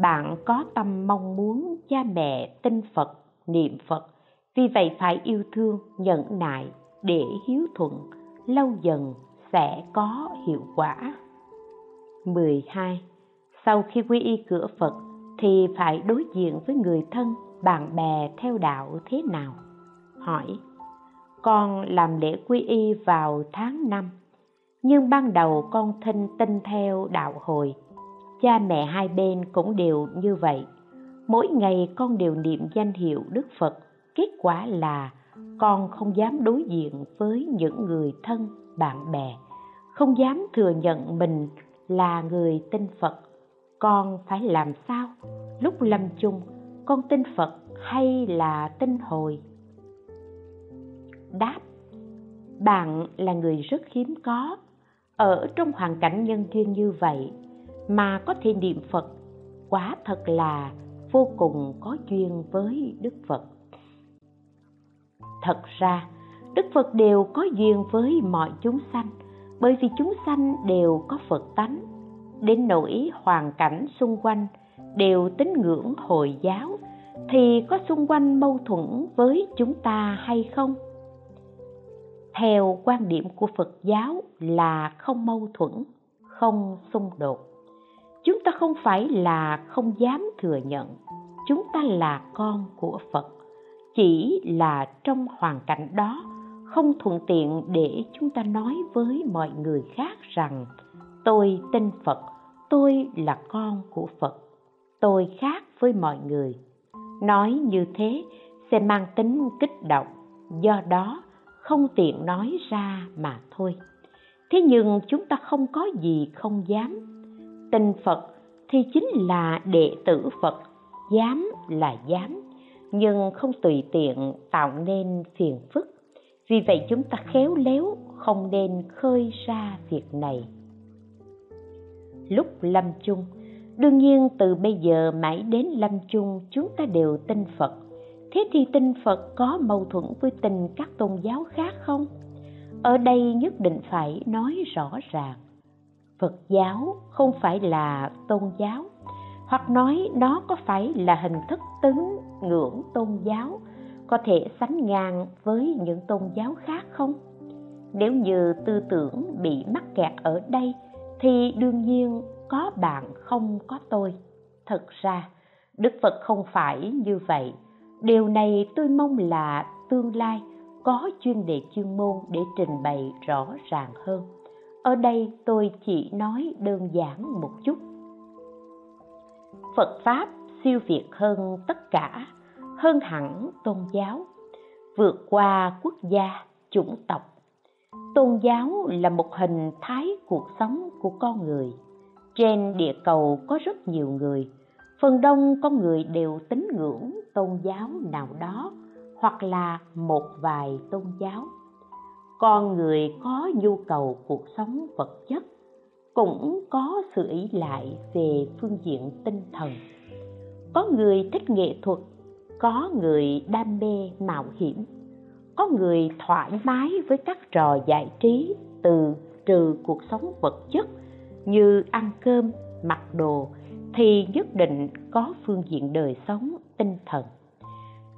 bạn có tâm mong muốn cha mẹ tin phật, niệm phật. Vì vậy phải yêu thương, nhẫn nại để hiếu thuận, lâu dần sẽ có hiệu quả. 12. Sau khi quy y cửa Phật thì phải đối diện với người thân, bạn bè theo đạo thế nào? Hỏi, con làm lễ quy y vào tháng 5, nhưng ban đầu con thinh tin theo đạo hồi. Cha mẹ hai bên cũng đều như vậy. Mỗi ngày con đều niệm danh hiệu đức phật kết quả là con không dám đối diện với những người thân bạn bè. Không dám thừa nhận mình là người tin phật. Con phải làm sao? Lúc lâm chung, con tin phật hay là tin hồi? Đáp, bạn là người rất hiếm có. Ở trong hoàn cảnh nhân duyên như vậy mà có thể niệm phật, quả thật là vô cùng có duyên với đức phật. Thật ra đức phật đều có duyên với mọi chúng sanh, bởi vì chúng sanh đều có phật tánh. Đến nỗi hoàn cảnh xung quanh đều tín ngưỡng hồi giáo, thì có xung quanh mâu thuẫn với chúng ta hay không? Theo quan điểm của phật giáo là không mâu thuẫn, không xung đột. Chúng ta không phải là không dám thừa nhận, chúng ta là con của phật, chỉ là trong hoàn cảnh đó không thuận tiện để chúng ta nói với mọi người khác rằng, tôi tin phật, tôi là con của phật, tôi khác với mọi người. Nói như thế sẽ mang tính kích động, do đó không tiện nói ra mà thôi. Thế nhưng chúng ta không có gì không dám. Tin phật thì chính là đệ tử phật, dám là dám, nhưng không tùy tiện tạo nên phiền phức vì vậy chúng ta khéo léo không nên khơi ra việc này. Lúc lâm chung, đương nhiên từ bây giờ mãi đến lâm chung chúng ta đều tin phật. Thế thì tin phật có mâu thuẫn với tình các tôn giáo khác không? Ở đây nhất định phải nói rõ ràng. Phật giáo không phải là tôn giáo, hoặc nói nó có phải là hình thức tín ngưỡng tôn giáo có thể sánh ngang với những tôn giáo khác không? Nếu như tư tưởng bị mắc kẹt ở đây, thì đương nhiên có bạn không có tôi. Thật ra, đức phật không phải như vậy. Điều này tôi mong là tương lai có chuyên đề chuyên môn để trình bày rõ ràng hơn. Ở đây tôi chỉ nói đơn giản một chút. Phật pháp siêu việt hơn tất cả hơn hẳn tôn giáo, vượt qua quốc gia, chủng tộc. Tôn giáo là một hình thái cuộc sống của con người. Trên địa cầu có rất nhiều người, phần đông con người đều tín ngưỡng tôn giáo nào đó hoặc là một vài tôn giáo. Con người có nhu cầu cuộc sống vật chất, cũng có sự ý lại về phương diện tinh thần. Có người thích nghệ thuật có người đam mê mạo hiểm, có người thoải mái với các trò giải trí từ trừ cuộc sống vật chất như ăn cơm, mặc đồ thì nhất định có phương diện đời sống tinh thần.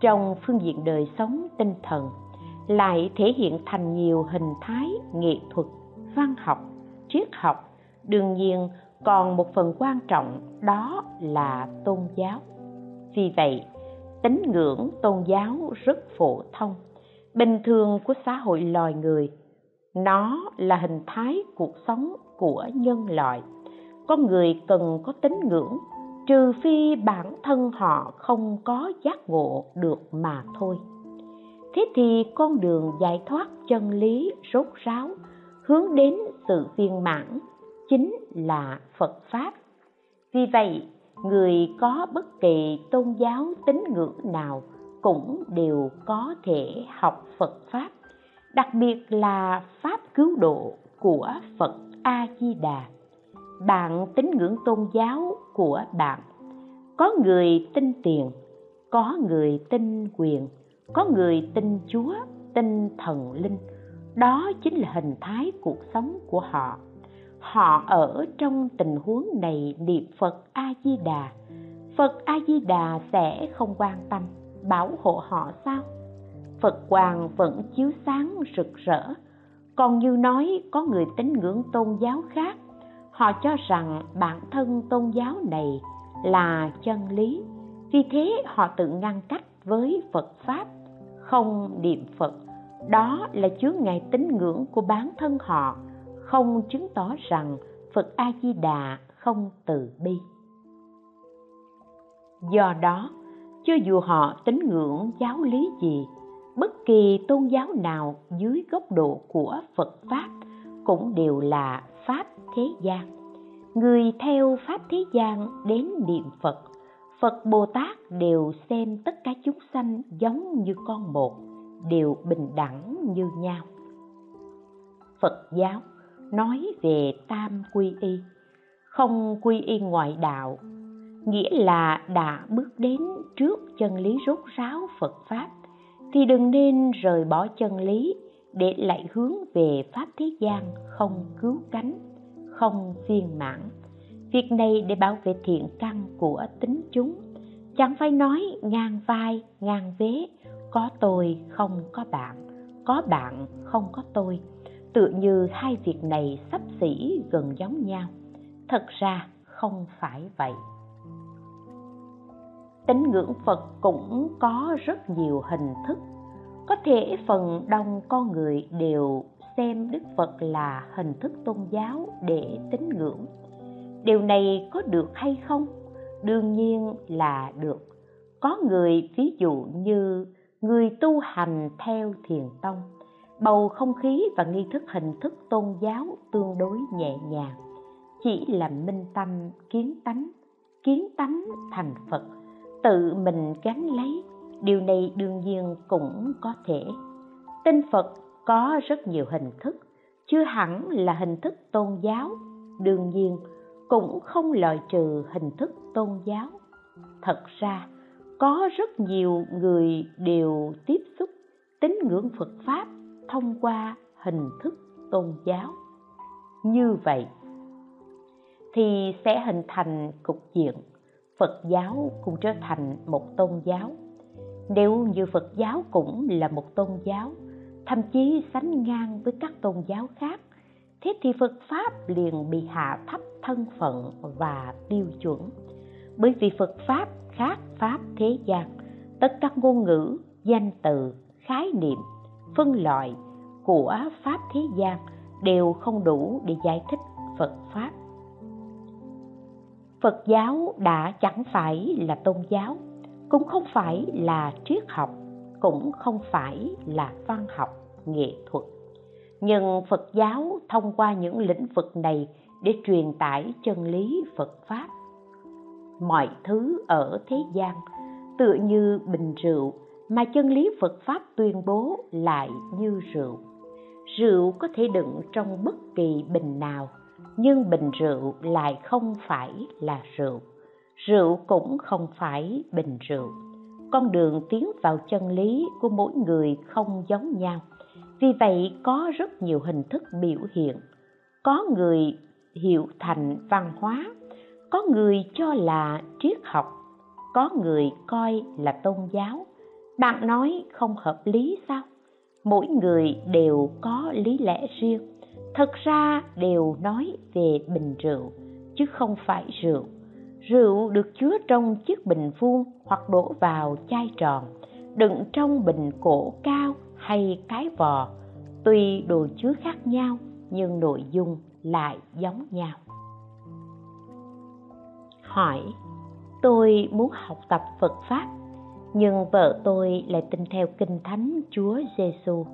Trong phương diện đời sống tinh thần lại thể hiện thành nhiều hình thái nghệ thuật, văn học, triết học. Đương nhiên, còn một phần quan trọng đó là tôn giáo. Vì vậy tín ngưỡng tôn giáo rất phổ thông, bình thường của xã hội loài người. Nó là hình thái cuộc sống của nhân loại. Con người cần có tín ngưỡng, trừ phi bản thân họ không có giác ngộ được mà thôi. Thế thì con đường giải thoát chân lý rốt ráo hướng đến sự viên mãn chính là phật pháp. Vì vậy người có bất kỳ tôn giáo tín ngưỡng nào cũng đều có thể học phật pháp, đặc biệt là pháp cứu độ của phật a di đà bạn tín ngưỡng tôn giáo của bạn, có người tin tiền, có người tin quyền, có người tin chúa, tin thần linh, đó chính là hình thái cuộc sống của họ họ ở trong tình huống này niệm phật a di đà phật a di đà sẽ không quan tâm, bảo hộ họ sao? Phật quang vẫn chiếu sáng rực rỡ. Còn như nói, có người tín ngưỡng tôn giáo khác. Họ cho rằng bản thân tôn giáo này là chân lý. Vì thế họ tự ngăn cách với phật pháp, không niệm phật. Đó là chướng ngại tín ngưỡng của bản thân họ không chứng tỏ rằng phật a di đà không từ bi. Do đó, cho dù họ tín ngưỡng giáo lý gì, bất kỳ tôn giáo nào dưới góc độ của phật pháp cũng đều là pháp thế gian. Người theo pháp thế gian đến niệm phật phật bồ tát đều xem tất cả chúng sanh giống như con một đều bình đẳng như nhau. Phật giáo nói về tam quy y, không quy y ngoại đạo, nghĩa là đã bước đến trước chân lý rốt ráo phật pháp, thì đừng nên rời bỏ chân lý để lại hướng về pháp thế gian không cứu cánh, không viên mãn. Việc này để bảo vệ thiện căn của tính chúng. Chẳng phải nói ngang vai, ngang vế, có tôi không có bạn có bạn không có tôi tựa như hai việc này sắp xỉ gần giống nhau. Thật ra không phải vậy. Tín ngưỡng phật cũng có rất nhiều hình thức. Có thể phần đông con người đều xem đức phật là hình thức tôn giáo để tín ngưỡng. Điều này có được hay không? Đương nhiên là được. Có người ví dụ như người tu hành theo thiền tông bầu không khí và nghi thức hình thức tôn giáo tương đối nhẹ nhàng. Chỉ là minh tâm kiến tánh kiến tánh thành phật, tự mình gánh lấy, điều này đương nhiên cũng có thể. Tin phật có rất nhiều hình thức, chưa hẳn là hình thức tôn giáo. Đương nhiên, cũng không loại trừ hình thức tôn giáo. Thật ra, có rất nhiều người đều tiếp xúc tín ngưỡng phật pháp thông qua hình thức tôn giáo. Như vậy thì sẽ hình thành cục diện phật giáo cũng trở thành một tôn giáo. Nếu như phật giáo cũng là một tôn giáo, thậm chí sánh ngang với các tôn giáo khác, thế thì phật pháp liền bị hạ thấp thân phận và tiêu chuẩn. Bởi vì phật pháp khác pháp thế gian, tất cả ngôn ngữ, danh từ, khái niệm phân loại của pháp thế gian đều không đủ để giải thích phật pháp. Phật giáo đã chẳng phải là tôn giáo, cũng không phải là triết học, cũng không phải là văn học, nghệ thuật. Nhưng phật giáo thông qua những lĩnh vực này để truyền tải chân lý phật pháp. Mọi thứ ở thế gian tựa như bình rượu mà chân lý phật pháp tuyên bố lại như rượu. Rượu có thể đựng trong bất kỳ bình nào, nhưng bình rượu lại không phải là rượu. Rượu cũng không phải bình rượu. Con đường tiến vào chân lý của mỗi người không giống nhau. Vì vậy, có rất nhiều hình thức biểu hiện. Có người hiểu thành văn hóa, có người cho là triết học, có người coi là tôn giáo bạn nói không hợp lý sao? Mỗi người đều có lý lẽ riêng. Thật ra đều nói về bình rượu, chứ không phải rượu. Rượu được chứa trong chiếc bình vuông hoặc đổ vào chai tròn, đựng trong bình cổ cao hay cái vò. Tuy đồ chứa khác nhau, nhưng nội dung lại giống nhau. Hỏi, tôi muốn học tập phật pháp nhưng vợ tôi lại tin theo kinh thánh chúa giêsu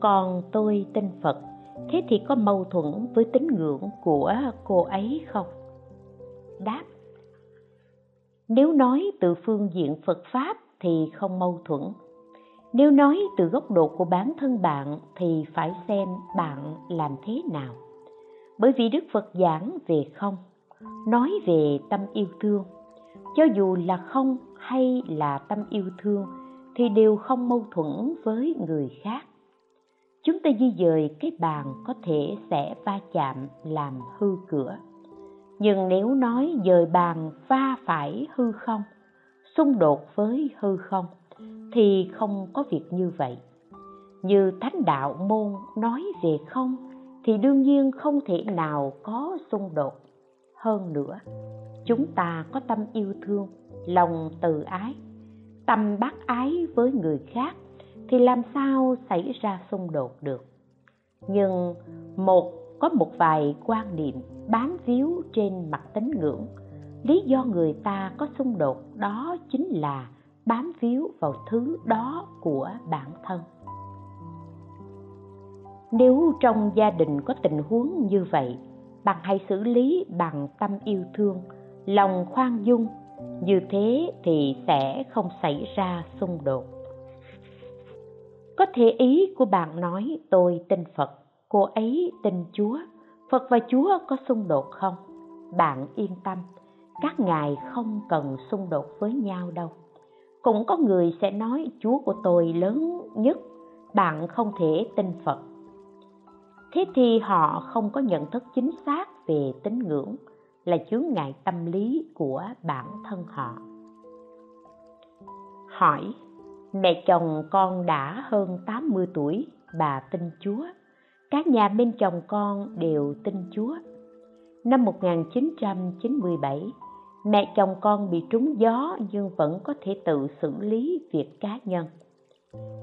còn tôi tin phật. Thế thì có mâu thuẫn với tín ngưỡng của cô ấy không? Đáp, nếu nói từ phương diện phật pháp thì không mâu thuẫn. Nếu nói từ góc độ của bản thân bạn thì phải xem bạn làm thế nào. Bởi vì đức phật giảng về không, nói về tâm yêu thương. Cho dù là không hay là tâm yêu thương thì đều không mâu thuẫn với người khác. Chúng ta di dời cái bàn có thể sẽ va chạm làm hư cửa. Nhưng nếu nói dời bàn va phải hư không, xung đột với hư không thì không có việc như vậy. Như thánh đạo môn nói về không thì đương nhiên không thể nào có xung đột. Hơn nữa, chúng ta có tâm yêu thương lòng từ ái tâm bác ái với người khác thì làm sao xảy ra xung đột được. Nhưng một, có một vài quan niệm bám víu trên mặt tín ngưỡng. Lý do người ta có xung đột đó chính là bám víu vào thứ đó của bản thân. Nếu trong gia đình có tình huống như vậy, bạn hãy xử lý bằng tâm yêu thương, lòng khoan dung như thế thì sẽ không xảy ra xung đột. Có thể ý của bạn nói, tôi tin phật, cô ấy tin chúa. Phật và chúa có xung đột không? Bạn yên tâm, các ngài không cần xung đột với nhau đâu. Cũng có người sẽ nói, chúa của tôi lớn nhất, bạn không thể tin phật. Thế thì họ không có nhận thức chính xác về tín ngưỡng là chướng ngại tâm lý của bản thân họ. Hỏi, mẹ chồng con đã hơn 80 tuổi, bà tin Chúa. Các nhà bên chồng con đều tin Chúa. Năm 1997 mẹ chồng con bị trúng gió nhưng vẫn có thể tự xử lý việc cá nhân.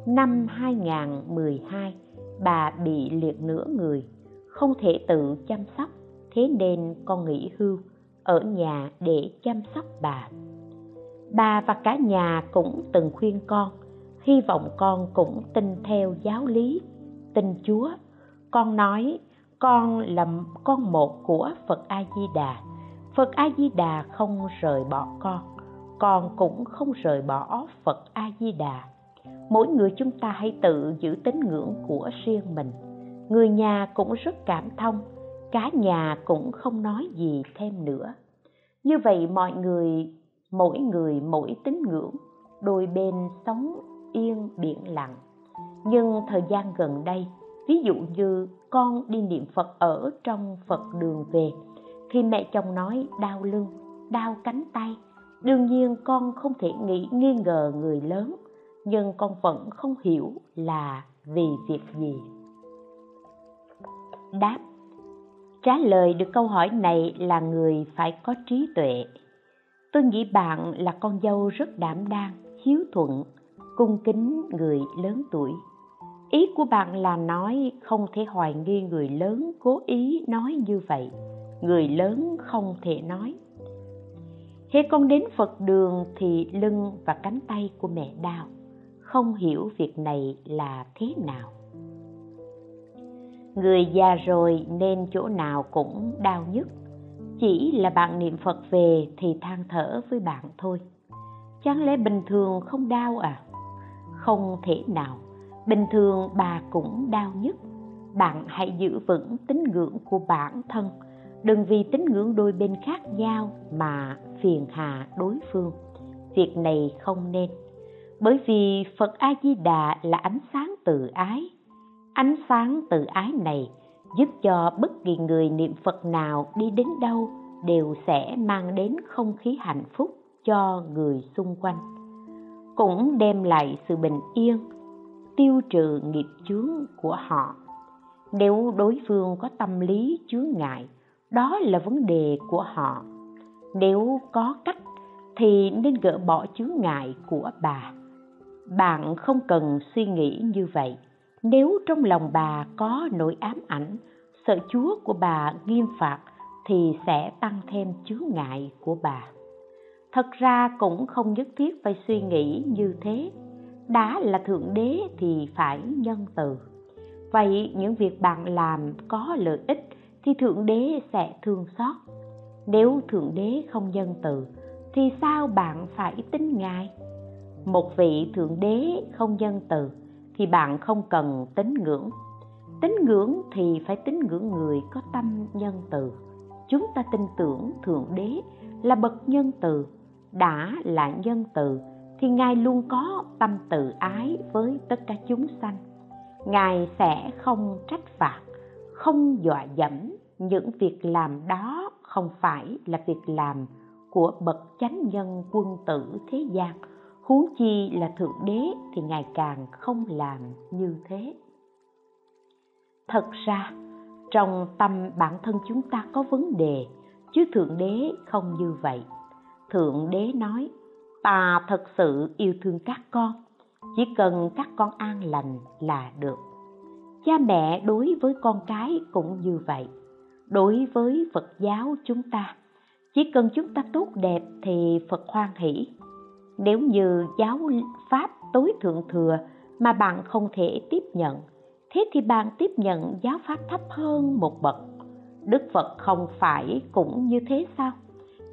Năm 2012 bà bị liệt nửa người, không thể tự chăm sóc thế nên con nghỉ hưu, ở nhà để chăm sóc bà. Bà và cả nhà cũng từng khuyên con, hy vọng con cũng tin theo giáo lý, tin chúa. Con nói, con là con một của phật a di đà phật a di đà không rời bỏ con con cũng không rời bỏ phật a di đà mỗi người chúng ta hãy tự giữ tín ngưỡng của riêng mình. Người nhà cũng rất cảm thông cả nhà cũng không nói gì thêm nữa. Như vậy mọi người, mỗi người mỗi tín ngưỡng, đôi bên sống yên biển lặng. Nhưng thời gian gần đây, ví dụ như con đi niệm phật ở trong phật đường về thì mẹ chồng nói đau lưng, đau cánh tay, đương nhiên con không thể nghĩ nghi ngờ người lớn, nhưng con vẫn không hiểu là vì việc gì. Đáp trả lời được câu hỏi này là người phải có trí tuệ. Tôi nghĩ bạn là con dâu rất đảm đang, hiếu thuận, cung kính người lớn tuổi. Ý của bạn là nói không thể hoài nghi người lớn cố ý nói như vậy. Người lớn không thể nói. Khi con đến phật đường thì lưng và cánh tay của mẹ đau. Không hiểu việc này là thế nào người già rồi nên chỗ nào cũng đau nhất chỉ là bạn niệm phật về thì than thở với bạn thôi. Chẳng lẽ bình thường không đau à? Không thể nào. Bình thường bà cũng đau nhất bạn hãy giữ vững tín ngưỡng của bản thân. Đừng vì tín ngưỡng đôi bên khác nhau mà phiền hà đối phương. Việc này không nên. Bởi vì phật a di đà là ánh sáng từ ái ánh sáng từ ái này giúp cho bất kỳ người niệm phật nào đi đến đâu đều sẽ mang đến không khí hạnh phúc cho người xung quanh. Cũng đem lại sự bình yên, tiêu trừ nghiệp chướng của họ. Nếu đối phương có tâm lý chướng ngại, đó là vấn đề của họ. Nếu có cách, thì nên gỡ bỏ chướng ngại của bà. Bạn không cần suy nghĩ như vậy nếu trong lòng bà có nỗi ám ảnh, sợ chúa của bà nghiêm phạt thì sẽ tăng thêm chướng ngại của bà. Thật ra cũng không nhất thiết phải suy nghĩ như thế. Đã là thượng đế thì phải nhân từ. Vậy những việc bạn làm có lợi ích thì thượng đế sẽ thương xót. Nếu thượng đế không nhân từ, thì sao bạn phải tin ngài? Một vị thượng đế không nhân từ thì bạn không cần tín ngưỡng. Tín ngưỡng thì phải tín ngưỡng người có tâm nhân từ. Chúng ta tin tưởng thượng đế là bậc nhân từ, đã là nhân từ, thì ngài luôn có tâm từ ái với tất cả chúng sanh. Ngài sẽ không trách phạt, không dọa dẫm những việc làm đó không phải là việc làm của bậc chánh nhân quân tử thế gian huống chi là thượng đế thì ngài càng không làm như thế. Thật ra, trong tâm bản thân chúng ta có vấn đề, chứ thượng đế không như vậy. Thượng đế nói, ta thật sự yêu thương các con, chỉ cần các con an lành là được. Cha mẹ đối với con cái cũng như vậy. Đối với phật giáo chúng ta, chỉ cần chúng ta tốt đẹp thì phật hoan hỷ nếu như giáo pháp tối thượng thừa mà bạn không thể tiếp nhận, thế thì bạn tiếp nhận giáo pháp thấp hơn một bậc. Đức phật không phải cũng như thế sao?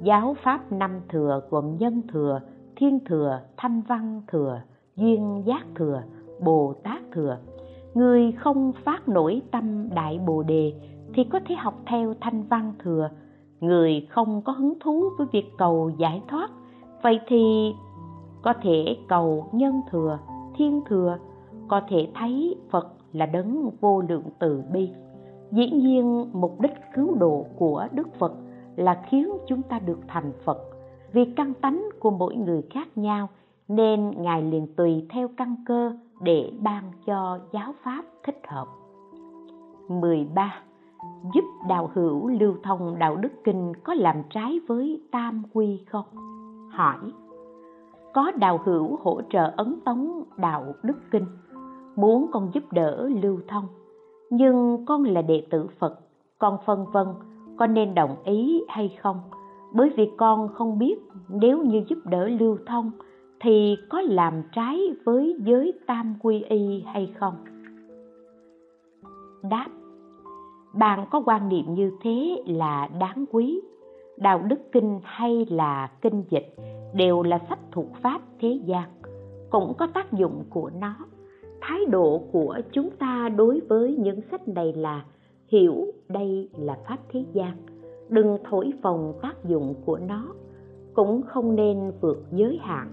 Giáo pháp năm thừa gồm nhân thừa, thiên thừa, thanh văn thừa, duyên giác thừa, bồ tát thừa. Người không phát nổi tâm đại bồ đề thì có thể học theo thanh văn thừa. Người không có hứng thú với việc cầu giải thoát, vậy thì có thể cầu nhân thừa, thiên thừa, có thể thấy phật là đấng vô lượng từ bi dĩ nhiên, mục đích cứu độ của đức phật là khiến chúng ta được thành phật vì căn tánh của mỗi người khác nhau, nên ngài liền tùy theo căn cơ để ban cho giáo pháp thích hợp 13. Giúp đạo hữu lưu thông đạo đức kinh có làm trái với tam quy không? Hỏi có đạo hữu hỗ trợ ấn tống đạo đức kinh, Muốn con giúp đỡ lưu thông. Nhưng con là đệ tử Phật, Con phân vân, con nên đồng ý hay không? Bởi vì con không biết nếu như giúp đỡ lưu thông thì có làm trái với giới tam quy y hay không? Đáp, bạn có quan niệm như thế là đáng quý đạo đức kinh hay là kinh dịch đều là sách thuộc pháp thế gian, cũng có tác dụng của nó. Thái độ của chúng ta đối với những sách này là hiểu đây là pháp thế gian, đừng thổi phồng tác dụng của nó, cũng không nên vượt giới hạn.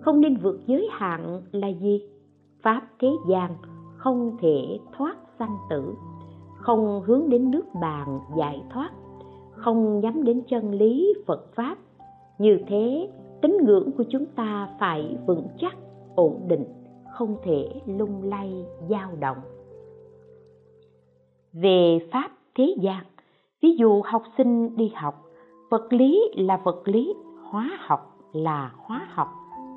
Không nên vượt giới hạn là gì? Pháp thế gian không thể thoát sanh tử, không hướng đến nước bàn giải thoát không nhắm đến chân lý phật pháp. Như thế, tín ngưỡng của chúng ta phải vững chắc, ổn định, không thể lung lay, dao động. Về pháp thế gian, ví dụ học sinh đi học, vật lý là vật lý, hóa học là hóa học,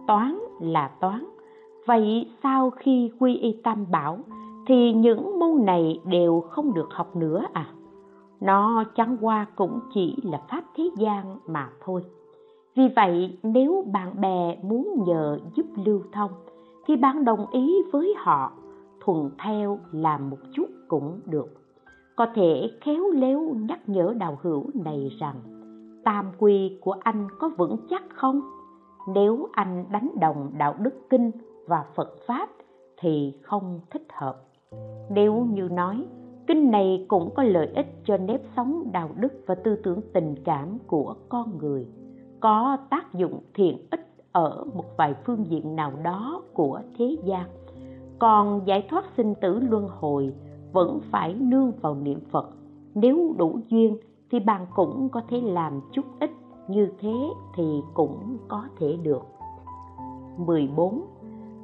toán là toán. Vậy sau khi quy y tam bảo, thì những môn này đều không được học nữa à? Nó chẳng qua cũng chỉ là pháp thế gian mà thôi. Vì vậy, nếu bạn bè muốn nhờ giúp lưu thông, thì bạn đồng ý với họ thuận theo làm một chút cũng được. Có thể khéo léo nhắc nhở đạo hữu này rằng, tam quy của anh có vững chắc không? Nếu anh đánh đồng đạo đức kinh và phật pháp thì không thích hợp. Nếu như nói kinh này cũng có lợi ích cho nếp sống, đạo đức và tư tưởng tình cảm của con người có tác dụng thiện ích ở một vài phương diện nào đó của thế gian còn giải thoát sinh tử luân hồi vẫn phải nương vào niệm phật nếu đủ duyên thì bạn cũng có thể làm chút ít, như thế thì cũng có thể được 14.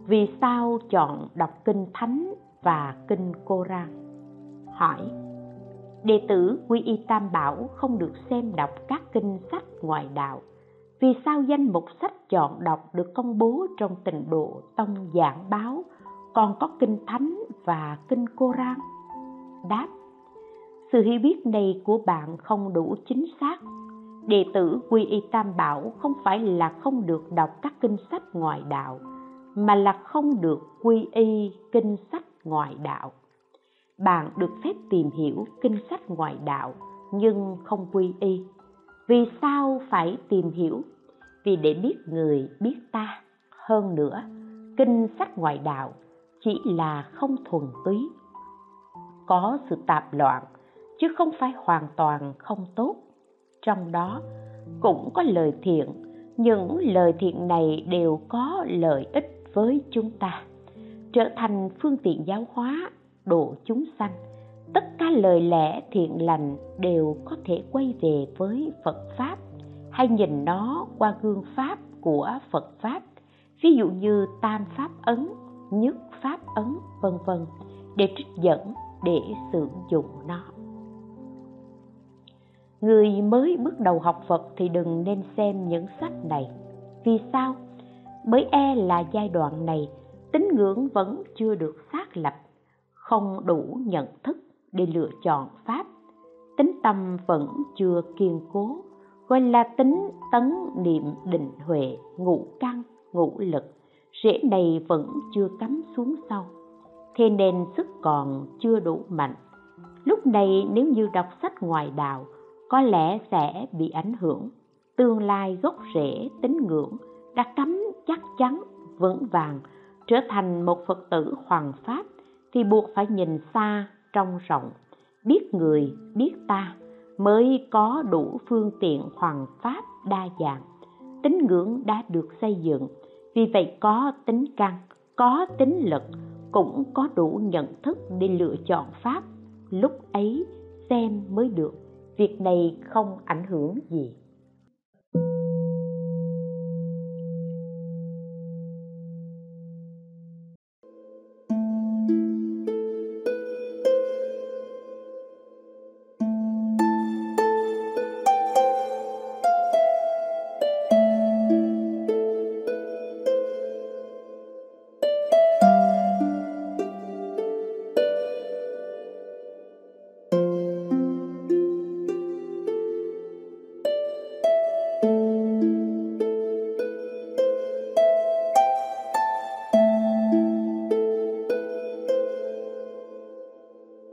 Vì sao chọn đọc kinh thánh và kinh Koran? Hỏi, Đệ tử Quy Y Tam Bảo không được xem đọc các kinh sách ngoại đạo. Vì sao danh mục sách chọn đọc được công bố trong tình độ tông giảng báo, còn có kinh thánh và kinh Koran? Đáp, Sự hiểu biết này của bạn không đủ chính xác đệ tử quy y tam bảo không phải là không được đọc các kinh sách ngoại đạo, mà là không được quy y kinh sách ngoại đạo bạn được phép tìm hiểu kinh sách ngoại đạo, nhưng không quy y. Vì sao phải tìm hiểu? Vì để biết người biết ta. Hơn nữa, kinh sách ngoại đạo chỉ là không thuần túy. Có sự tạp loạn, chứ không phải hoàn toàn không tốt. Trong đó, cũng có lời thiện, những lời thiện này đều có lợi ích với chúng ta. Trở thành phương tiện giáo hóa độ chúng sanh. Tất cả lời lẽ thiện lành đều có thể quay về với phật pháp, hay nhìn nó qua gương pháp của phật pháp, ví dụ như tam pháp ấn, nhất pháp ấn, vân vân, để trích dẫn, để sử dụng nó. Người mới bước đầu học phật thì đừng nên xem những sách này. Vì sao? Bởi e là giai đoạn này, tín ngưỡng vẫn chưa được xác lập không đủ nhận thức để lựa chọn pháp. Tính tâm vẫn chưa kiên cố, gọi là tính tấn niệm định huệ, ngũ căn, ngũ lực, rễ này vẫn chưa cắm xuống sâu thế nên sức còn chưa đủ mạnh. Lúc này nếu như đọc sách ngoài đạo, có lẽ sẽ bị ảnh hưởng. Tương lai gốc rễ tín ngưỡng đã cắm chắc chắn vững vàng, trở thành một phật tử hoàng pháp thì buộc phải nhìn xa trong rộng. Biết người, biết ta mới có đủ phương tiện hoàng pháp đa dạng, tín ngưỡng đã được xây dựng. Vì vậy có tính căn, có tính lực cũng có đủ nhận thức để lựa chọn pháp. Lúc ấy xem mới được, việc này không ảnh hưởng gì.